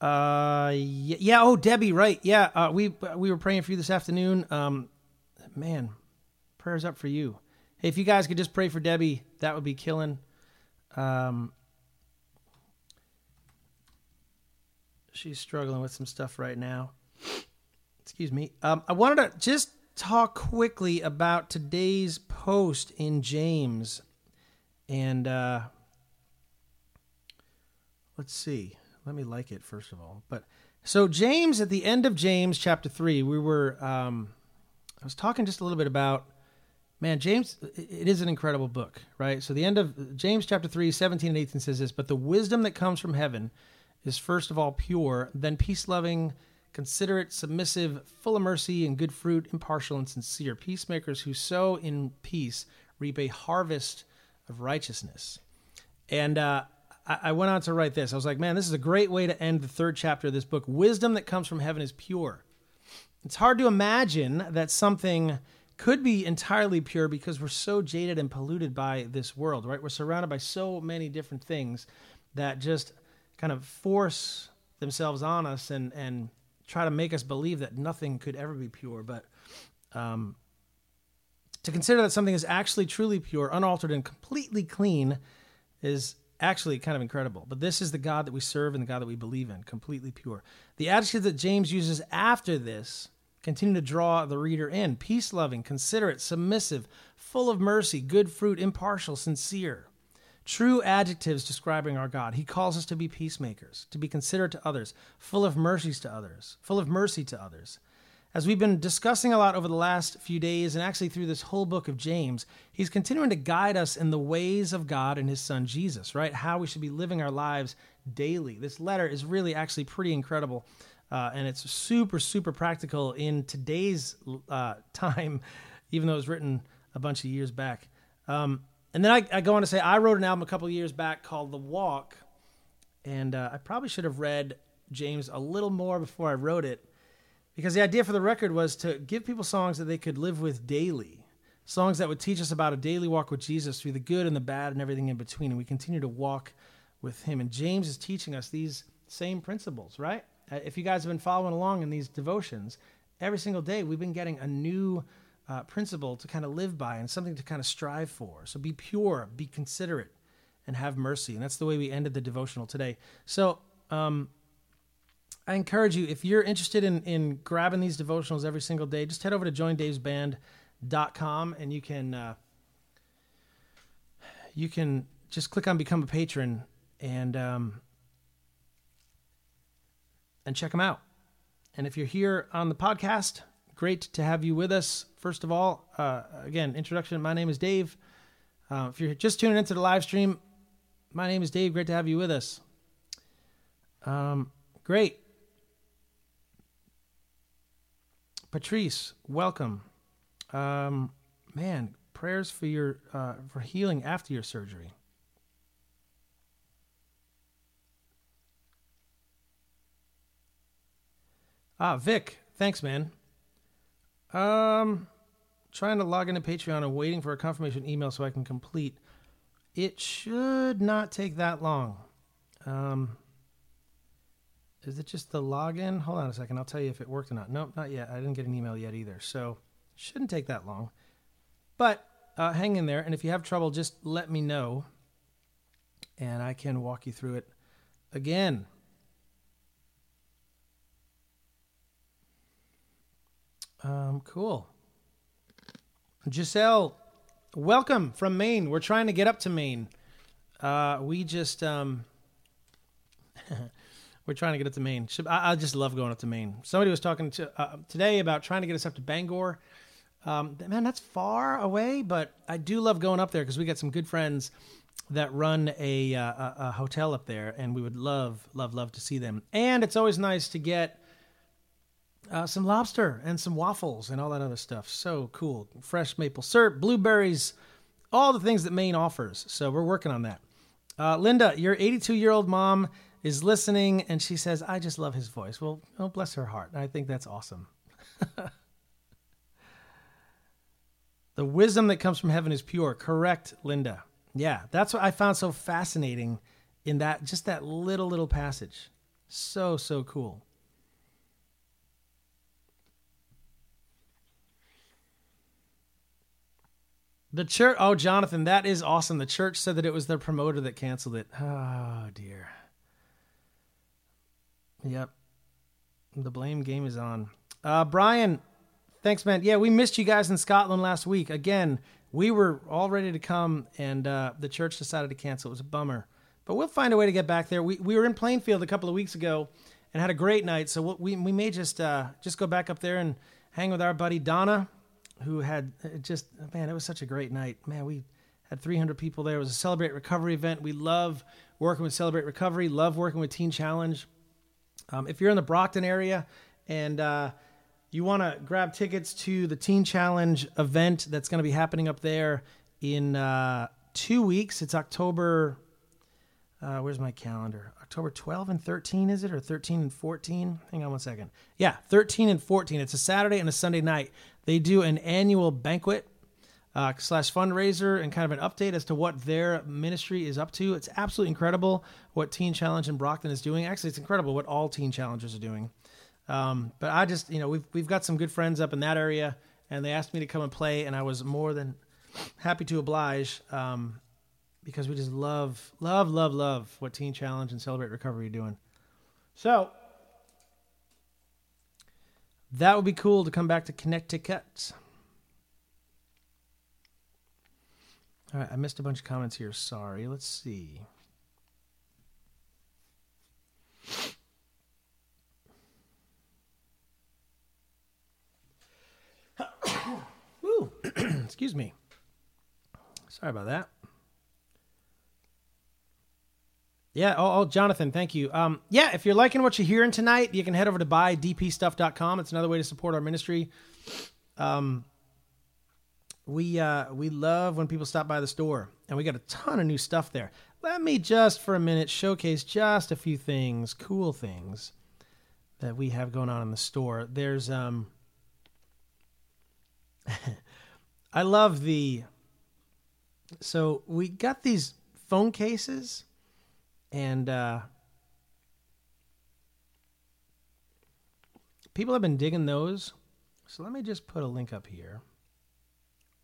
uh, yeah, yeah. Oh, Debbie, right? Yeah, uh, we we were praying for you this afternoon. Um, man, prayers up for you. Hey, if you guys could just pray for Debbie, that would be killing. Um, she's struggling with some stuff right now. Excuse me. Um, I wanted to just talk quickly about today's post in James. And uh, let's see. Let me like it first of all. But so James, at the end of James chapter three, we were. Um, I was talking just a little bit about man, James, it is an incredible book, right? So the end of James chapter 3, 17 and 18 says this, but the wisdom that comes from heaven is first of all pure, then peace loving, considerate, submissive, full of mercy and good fruit, impartial and sincere. Peacemakers who sow in peace reap a harvest of righteousness. And uh, I went on to write this. I was like, man, this is a great way to end the third chapter of this book. Wisdom that comes from heaven is pure. It's hard to imagine that something could be entirely pure because we're so jaded and polluted by this world, right? We're surrounded by so many different things that just kind of force themselves on us and and try to make us believe that nothing could ever be pure. But um, to consider that something is actually truly pure, unaltered, and completely clean is actually kind of incredible. But this is the God that we serve and the God that we believe in, completely pure. The adjective that James uses after this Continue to draw the reader in. Peace loving, considerate, submissive, full of mercy, good fruit, impartial, sincere. True adjectives describing our God. He calls us to be peacemakers, to be considerate to others, full of mercies to others, full of mercy to others. As we've been discussing a lot over the last few days and actually through this whole book of James, he's continuing to guide us in the ways of God and his son Jesus, right? How we should be living our lives daily. This letter is really actually pretty incredible uh, and it's super super practical in today's uh, time, even though it was written a bunch of years back. Um, and then I, I, go on to say I wrote an album a couple years back called The Walk, and uh, I probably should have read James a little more before I wrote it, because the idea for the record was to give people songs that they could live with daily, songs that would teach us about a daily walk with Jesus through the good and the bad and everything in between, and we continue to walk with Him. And James is teaching us these same principles, right? Uh, if you guys have been following along in these devotions, every single day we've been getting a new uh, principle to kind of live by and something to kind of strive for. So be pure, be considerate, and have mercy. And that's the way we ended the devotional today. So um, I encourage you, if you're interested in, in grabbing these devotionals every single day, just head over to joindavesband.com and you can uh, you can just click on become a patron and um, and check them out. And if you're here on the podcast, great to have you with us. First of all, uh, again, introduction. My name is Dave. Uh, if you're just tuning into the live stream, my name is Dave. Great to have you with us. Um, great. Patrice, welcome. Um, man, prayers for your uh, for healing after your surgery. Ah, Vic, thanks, man. Um, trying to log into Patreon and waiting for a confirmation email so I can complete. It should not take that long. Um, is it just the login? Hold on a second. I'll tell you if it worked or not. Nope, not yet. I didn't get an email yet either. So shouldn't take that long. But uh, hang in there. And if you have trouble, just let me know. And I can walk you through it again. Um, cool. Giselle, welcome from Maine. We're trying to get up to Maine. Uh, we just um, we're trying to get up to Maine. I, I, just love going up to Maine. Somebody was talking to uh, today about trying to get us up to Bangor. Um, man, that's far away, but I do love going up there because we got some good friends that run a, uh, a, a hotel up there, and we would love, love, love to see them. And it's always nice to get uh, some lobster and some waffles and all that other stuff. So cool. Fresh maple syrup, blueberries, all the things that Maine offers. So we're working on that. Uh, Linda, your 82 year old mom is listening and she says, I just love his voice. Well, oh, bless her heart. I think that's awesome. the wisdom that comes from heaven is pure. Correct, Linda. Yeah, that's what I found so fascinating in that, just that little, little passage. So, so cool. The church. Oh, Jonathan, that is awesome. The church said that it was their promoter that canceled it. Oh dear. Yep. The blame game is on. Uh, Brian, thanks, man. Yeah, we missed you guys in Scotland last week. Again, we were all ready to come, and uh, the church decided to cancel. It was a bummer, but we'll find a way to get back there. We we were in Plainfield a couple of weeks ago and had a great night, so we'll, we we may just uh, just go back up there and hang with our buddy Donna who had uh, just man, it was such a great night. Man, we had 300 people there. It was a Celebrate Recovery event. We love working with Celebrate Recovery. Love working with Teen Challenge. Um, if you're in the Brockton area and uh, you want to grab tickets to the Teen Challenge event that's going to be happening up there in uh, two weeks, it's October. Uh, where's my calendar? October 12 and 13, is it? Or 13 and 14? Hang on one second. Yeah, 13 and 14. It's a Saturday and a Sunday night. They do an annual banquet uh, slash fundraiser and kind of an update as to what their ministry is up to. It's absolutely incredible what Teen Challenge in Brockton is doing. Actually, it's incredible what all Teen Challengers are doing. Um, but I just, you know, we've we've got some good friends up in that area, and they asked me to come and play, and I was more than happy to oblige um, because we just love, love, love, love what Teen Challenge and Celebrate Recovery are doing. So that would be cool to come back to Connecticut. All right, I missed a bunch of comments here. Sorry. Let's see. Excuse me. Sorry about that. Yeah. Oh, oh, Jonathan, thank you. Um, yeah, if you're liking what you're hearing tonight, you can head over to buydpstuff.com. It's another way to support our ministry. Um, we uh, we love when people stop by the store, and we got a ton of new stuff there. Let me just for a minute showcase just a few things, cool things that we have going on in the store. There's um, I love the. So we got these phone cases and uh, people have been digging those. So let me just put a link up here.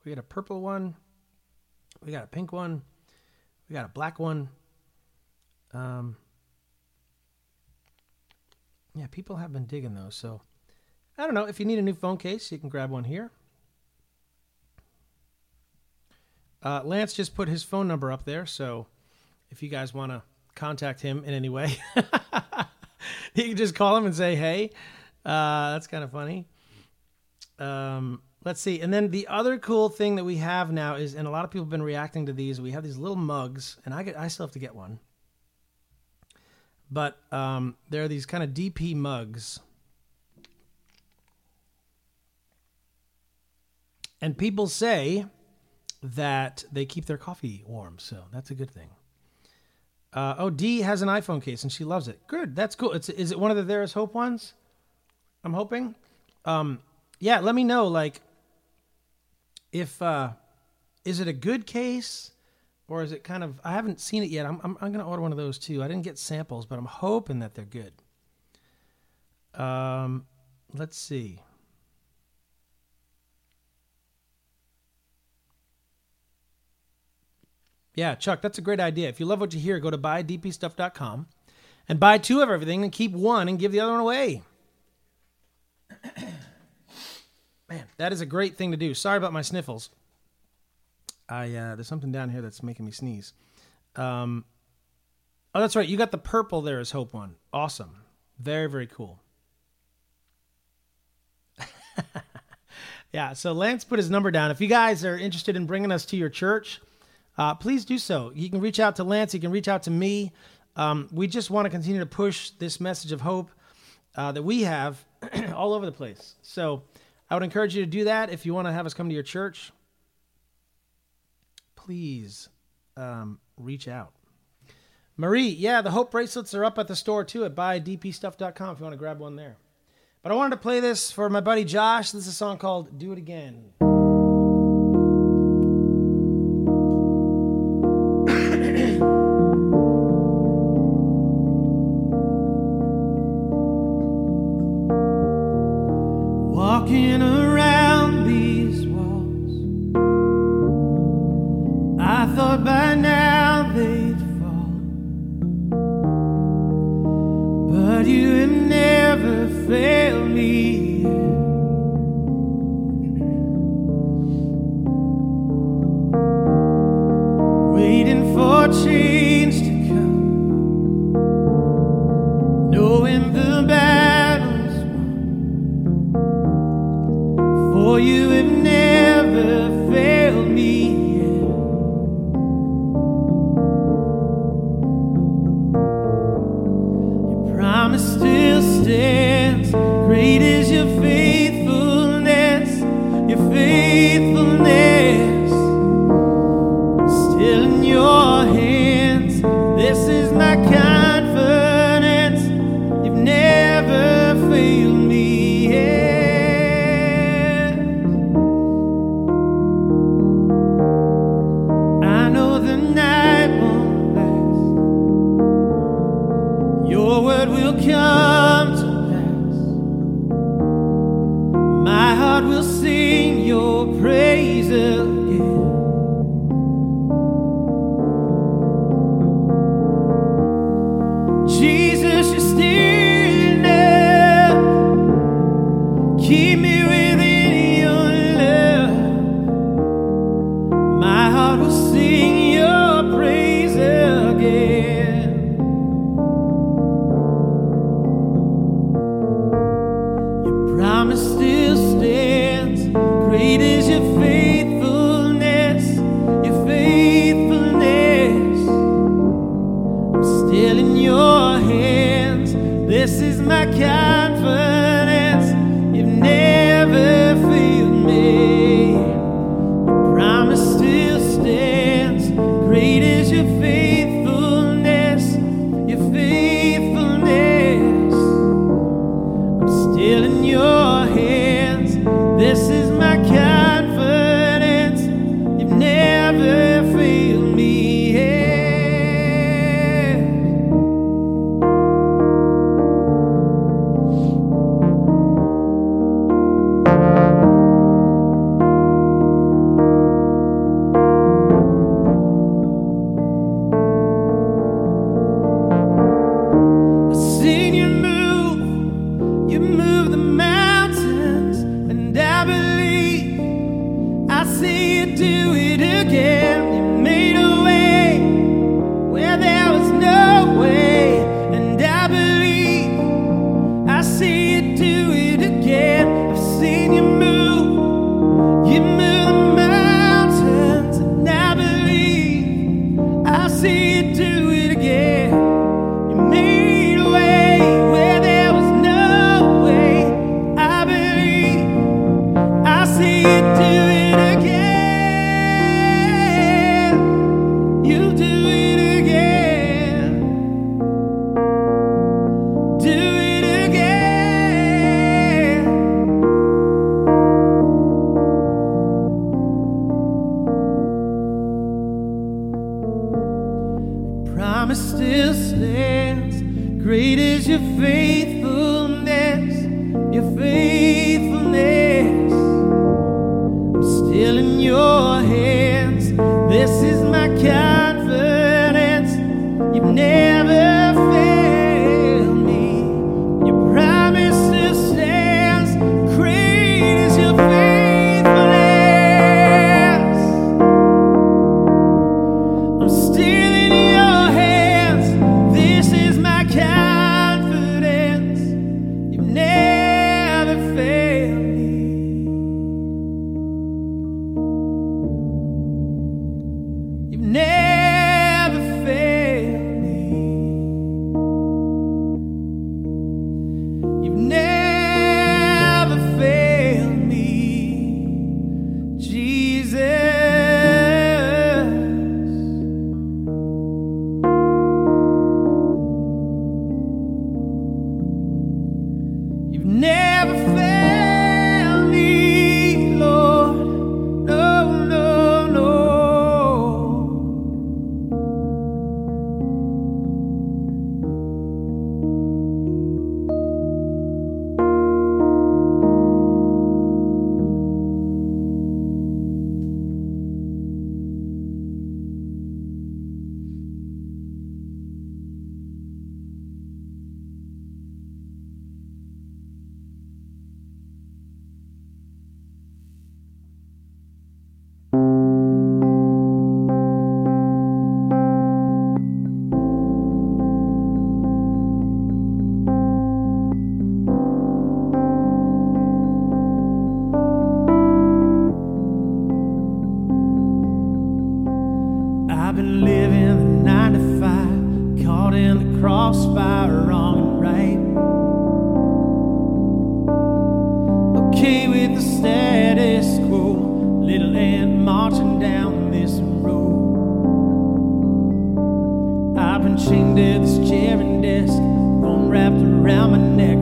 We got a purple one. We got a pink one. We got a black one. Um, yeah, people have been digging those. So I don't know. If you need a new phone case, you can grab one here. Uh, Lance just put his phone number up there. So if you guys want to contact him in any way, you can just call him and say, hey. Uh, that's kind of funny. Um, let's see. And then the other cool thing that we have now is, and a lot of people have been reacting to these. We have these little mugs, and I get, I still have to get one. But um, there are these kind of DP mugs, and people say that they keep their coffee warm, so that's a good thing. Uh, oh, D has an iPhone case and she loves it. Good, that's cool. It's is it one of the There Is Hope ones? I'm hoping. Um, yeah, let me know. Like, if uh, is it a good case or is it kind of? I haven't seen it yet. I'm I'm, I'm gonna order one of those too. I didn't get samples, but I'm hoping that they're good. Um, let's see. Yeah, Chuck, that's a great idea. If you love what you hear, go to buydpstuff.com and buy two of everything and keep one and give the other one away. Man, that is a great thing to do. Sorry about my sniffles. I uh, there's something down here that's making me sneeze. Um, oh, that's right. You got the purple There Is Hope one. Awesome. Very very cool. yeah. So Lance put his number down. If you guys are interested in bringing us to your church, uh, please do so. You can reach out to Lance. You can reach out to me. Um, we just want to continue to push this message of hope uh, that we have all over the place. So I would encourage you to do that if you want to have us come to your church. Please um, reach out. Marie, yeah, the Hope bracelets are up at the store too at buydpstuff.com if you want to grab one there. But I wanted to play this for my buddy Josh. This is a song called Do It Again. You have never failed me. Your promise still stands. Great is your status quo. Little Ann marching down this road. I've been chained to this chair and desk, one wrapped around my neck.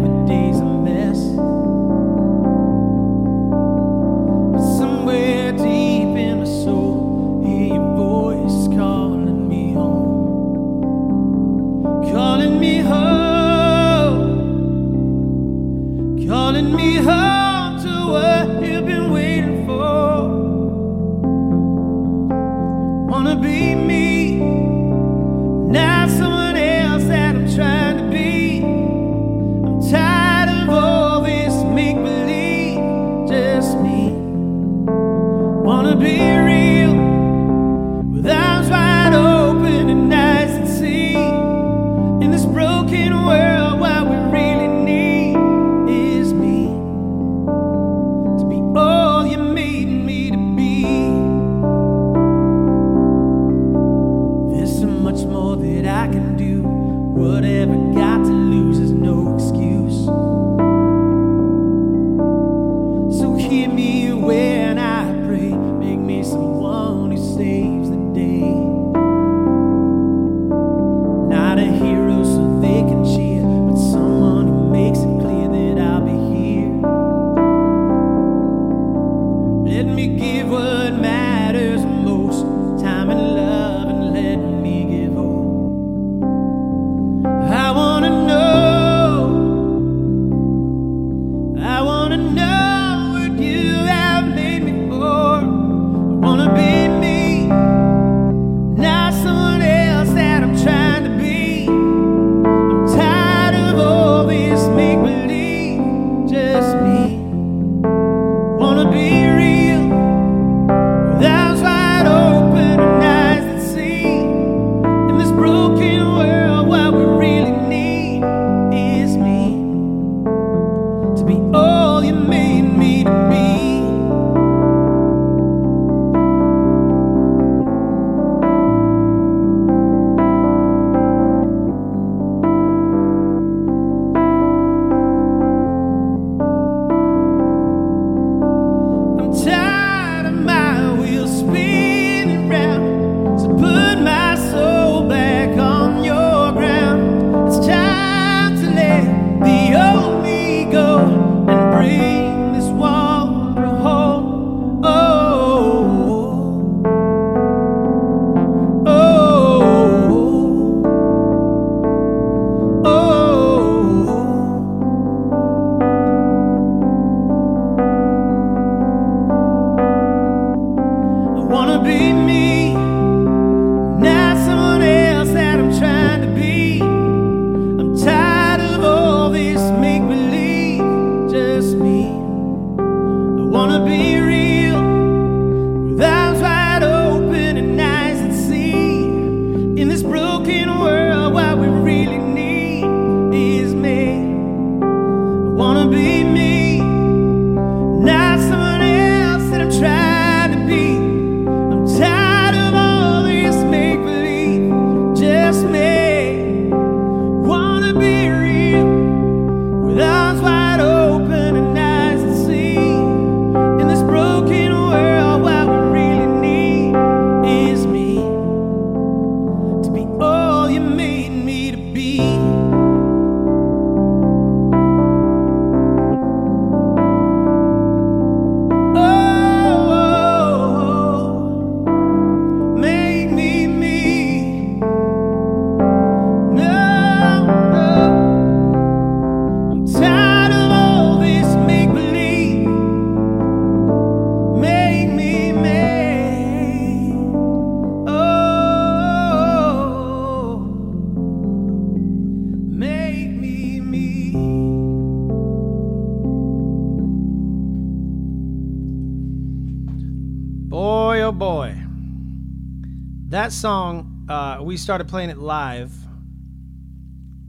Started playing it live.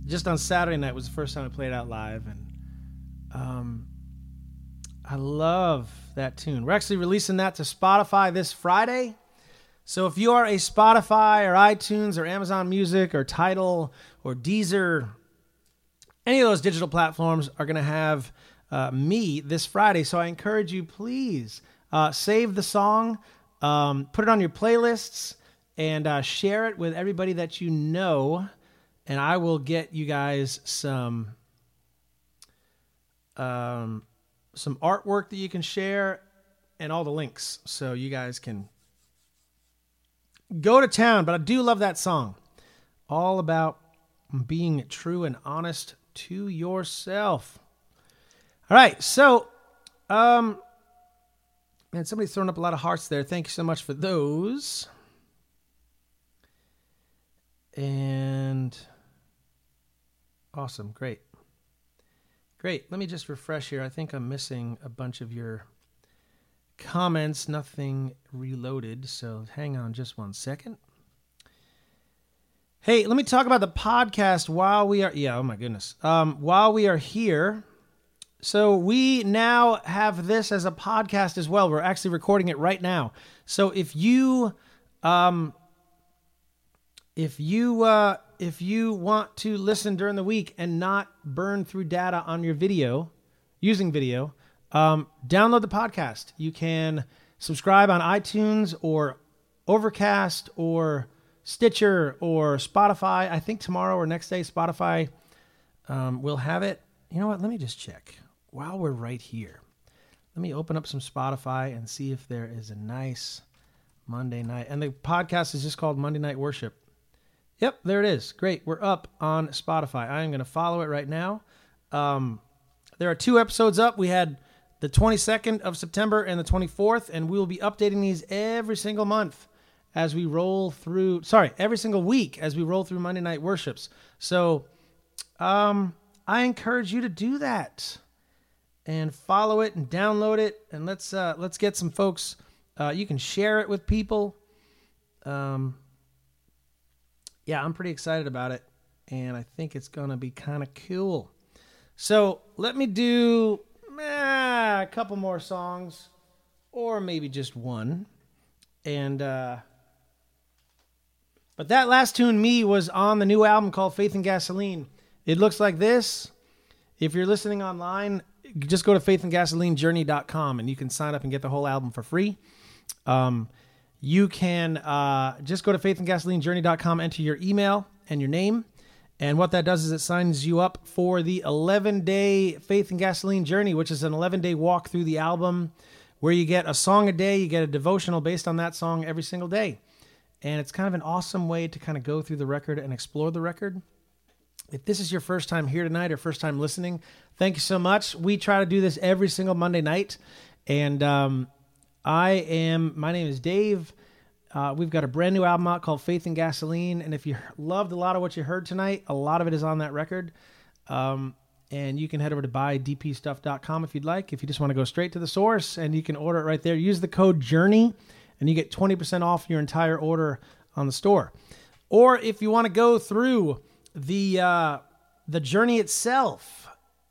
Just on Saturday night was the first time I played out live. And um, I love that tune. We're actually releasing that to Spotify this Friday. So if you are a Spotify or iTunes or Amazon Music or Tidal or Deezer, any of those digital platforms are going to have uh, me this Friday. So I encourage you, please uh, save the song, um, put it on your playlists, and uh, share it with everybody that you know. And I will get you guys some um, some artwork that you can share and all the links so you guys can go to town. But I do love that song. All about being true and honest to yourself. All right, so um man, somebody's throwing up a lot of hearts there. Thank you so much for those. And awesome, great. Great. Let me just refresh here. I think I'm missing a bunch of your comments, nothing reloaded. So hang on just one second. Hey, let me talk about the podcast while we are yeah, oh my goodness. Um while we are here. So we now have this as a podcast as well. We're actually recording it right now. So if you um if you uh if you want to listen during the week and not burn through data on your video using video, um, download the podcast. You can subscribe on iTunes or Overcast or Stitcher or Spotify. I think tomorrow or next day, Spotify um, will have it. You know what? Let me just check while we're right here. Let me open up some Spotify and see if there is a nice Monday night. And the podcast is just called Monday Night Worship. Yep, there it is. Great. We're up on Spotify. I am going to follow it right now. Um, there are two episodes up. We had the 22nd of September and the 24th, and we will be updating these every single month as we roll through. Sorry, every single week as we roll through Monday night worships. So, um, I encourage you to do that and follow it and download it, and let's uh, let's get some folks. Uh, you can share it with people. Um, yeah, I'm pretty excited about it, and I think it's gonna be kind of cool. So let me do eh, a couple more songs, or maybe just one, and uh, but that last tune, me, was on the new album called Faith and Gasoline. It looks like this. If you're listening online, just go to faithandgasolinejourney.com and you can sign up and get the whole album for free. Um, you can uh, just go to faithandgasolinejourney.com, enter your email and your name. And what that does is it signs you up for the 11 day Faith and Gasoline Journey, which is an 11 day walk through the album where you get a song a day, you get a devotional based on that song every single day. And it's kind of an awesome way to kind of go through the record and explore the record. If this is your first time here tonight or first time listening, thank you so much. We try to do this every single Monday night. And um, I am. My name is Dave. Uh, we've got a brand new album out called Faith and Gasoline, and if you loved a lot of what you heard tonight, a lot of it is on that record. Um, and you can head over to buydpstuff.com if you'd like. If you just want to go straight to the source, and you can order it right there. Use the code Journey, and you get twenty percent off your entire order on the store. Or if you want to go through the uh, the journey itself,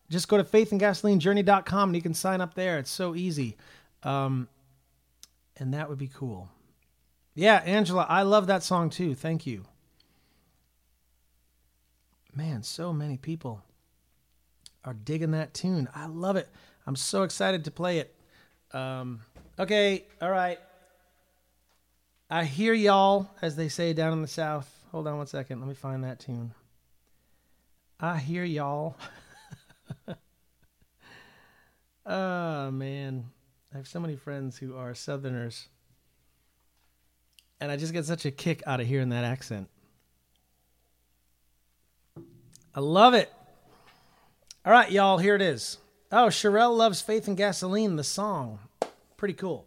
just go to faithandgasolinejourney.com and you can sign up there. It's so easy. Um, and that would be cool. Yeah, Angela, I love that song too. Thank you. Man, so many people are digging that tune. I love it. I'm so excited to play it. Um, okay, all right. I hear y'all, as they say down in the South. Hold on one second. Let me find that tune. I hear y'all. oh, man. I have so many friends who are Southerners. And I just get such a kick out of hearing that accent. I love it. All right, y'all, here it is. Oh, Sherelle loves Faith and Gasoline, the song. Pretty cool.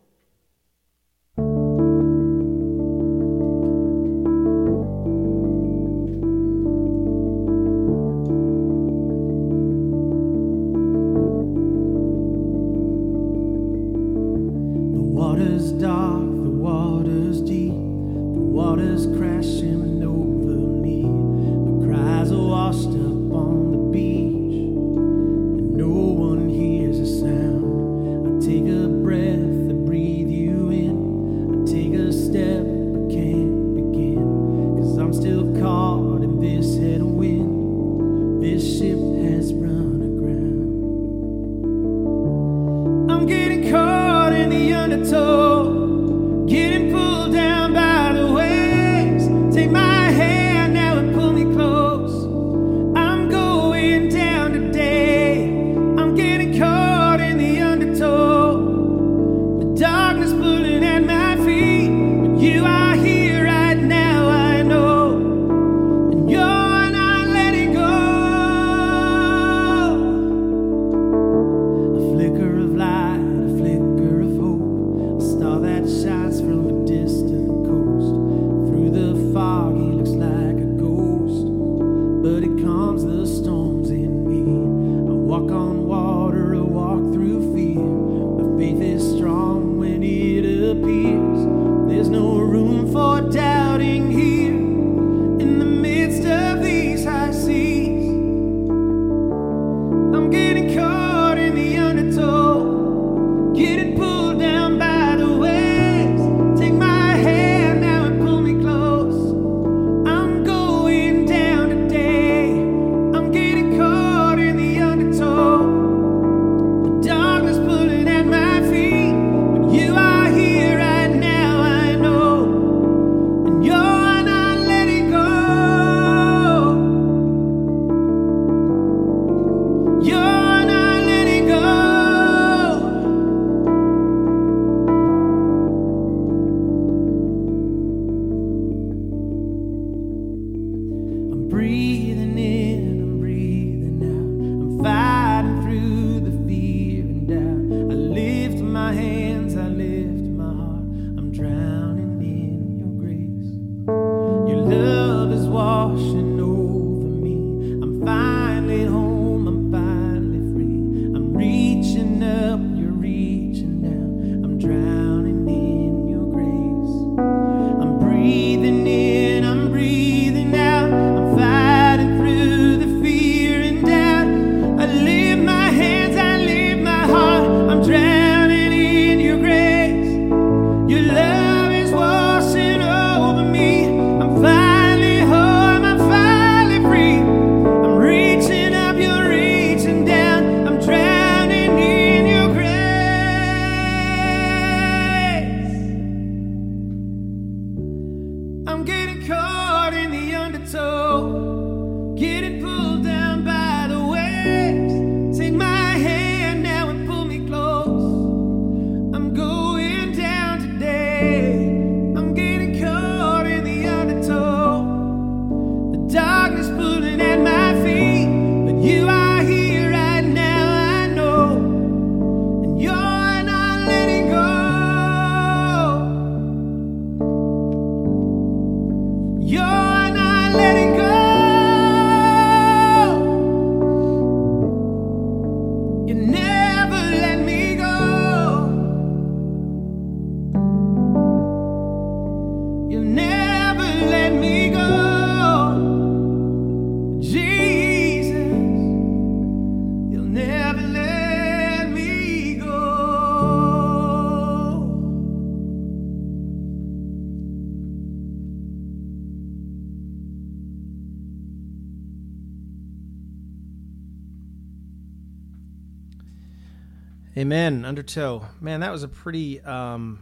Amen. Undertow. Man, that was a pretty um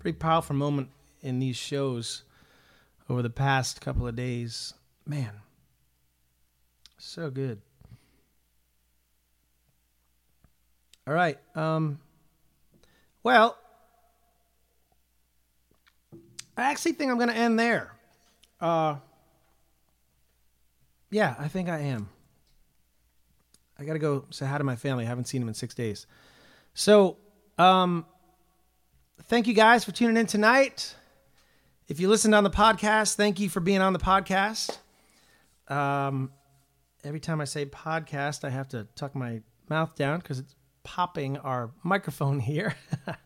pretty powerful moment in these shows over the past couple of days. Man. So good. All right. Um well, I actually think I'm going to end there. Uh Yeah, I think I am. I got to go say hi to my family. I haven't seen them in six days. So, um, thank you guys for tuning in tonight. If you listened on the podcast, thank you for being on the podcast. Um, every time I say podcast, I have to tuck my mouth down because it's popping our microphone here. I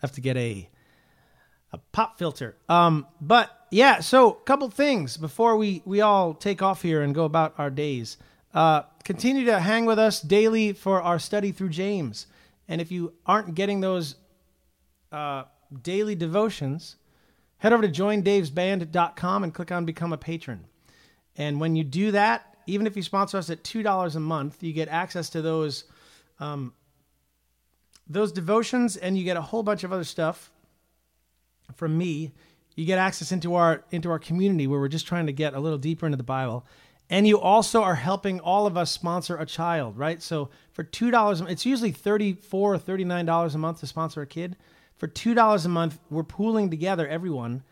have to get a a pop filter. Um, but yeah, so a couple things before we we all take off here and go about our days. Uh, continue to hang with us daily for our study through James. And if you aren't getting those uh, daily devotions, head over to joindavesband.com and click on Become a Patron. And when you do that, even if you sponsor us at $2 a month, you get access to those um, those devotions and you get a whole bunch of other stuff from me. You get access into our into our community where we're just trying to get a little deeper into the Bible. And you also are helping all of us sponsor a child, right? So for two dollars, it's usually thirty-four or thirty-nine dollars a month to sponsor a kid. For two dollars a month, we're pooling together everyone,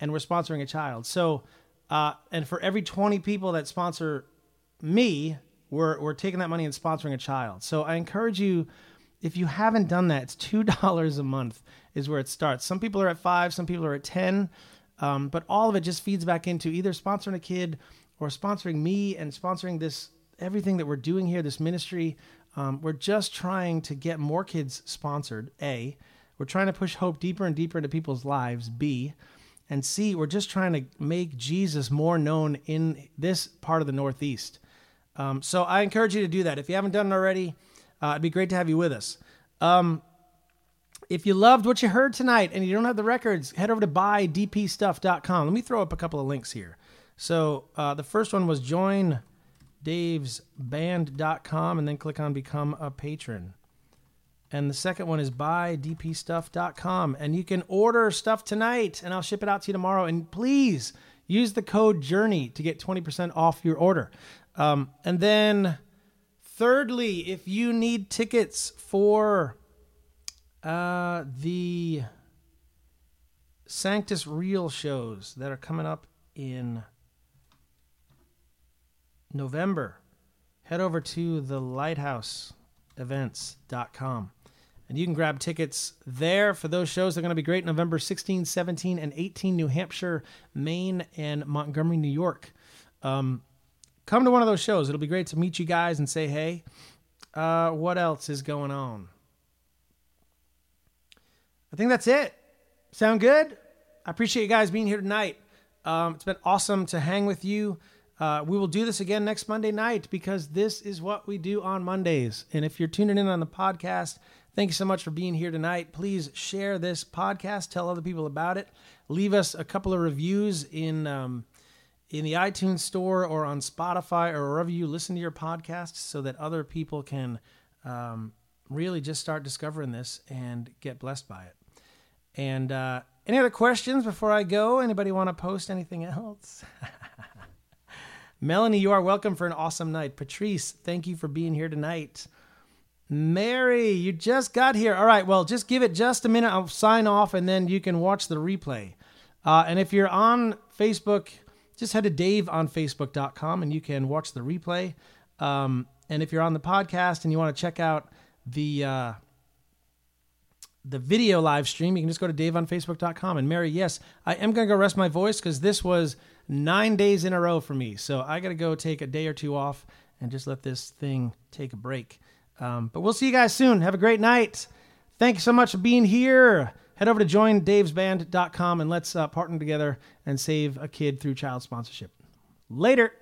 and we're sponsoring a child. So, uh, and for every twenty people that sponsor me, we're we're taking that money and sponsoring a child. So I encourage you, if you haven't done that, it's two dollars a month is where it starts. Some people are at five, some people are at ten, um, but all of it just feeds back into either sponsoring a kid or sponsoring me and sponsoring this everything that we're doing here, this ministry. Um, we're just trying to get more kids sponsored. A, we're trying to push hope deeper and deeper into people's lives. B, and C, we're just trying to make Jesus more known in this part of the Northeast. Um, so I encourage you to do that. If you haven't done it already, uh, it'd be great to have you with us. Um, if you loved what you heard tonight and you don't have the records, head over to buydpstuff.com. Let me throw up a couple of links here. So uh, the first one was joindavesband.com and then click on become a patron. And the second one is buydpstuff.com. And you can order stuff tonight and I'll ship it out to you tomorrow. And please use the code JOURNEY to get 20% off your order. Um, and then, thirdly, if you need tickets for uh, the Sanctus Real shows that are coming up in November, head over to the lighthouseevents.com and you can grab tickets there for those shows. They're going to be great November 16, 17, and 18, New Hampshire, Maine, and Montgomery, New York. Um, come to one of those shows. It'll be great to meet you guys and say hey. Uh, what else is going on? I think that's it. Sound good? I appreciate you guys being here tonight. Um, it's been awesome to hang with you. Uh, we will do this again next Monday night because this is what we do on Mondays. And if you're tuning in on the podcast, thank you so much for being here tonight. Please share this podcast, tell other people about it, leave us a couple of reviews in um, in the iTunes store or on Spotify or wherever you listen to your podcasts, so that other people can um, really just start discovering this and get blessed by it. And uh, any other questions before I go? Anybody want to post anything else? Melanie, you are welcome for an awesome night. Patrice, thank you for being here tonight. Mary, you just got here. All right, well, just give it just a minute. I'll sign off and then you can watch the replay. Uh, and if you're on Facebook, just head to Dave on daveonfacebook.com and you can watch the replay. Um, and if you're on the podcast and you want to check out the uh, the video live stream, you can just go to daveonfacebook.com. And Mary, yes, I am going to go rest my voice because this was nine days in a row for me. So I got to go take a day or two off and just let this thing take a break. Um, but we'll see you guys soon. Have a great night. Thank you so much for being here. head over to joindavesband.com and let's uh, partner together and save a kid through child sponsorship. Later.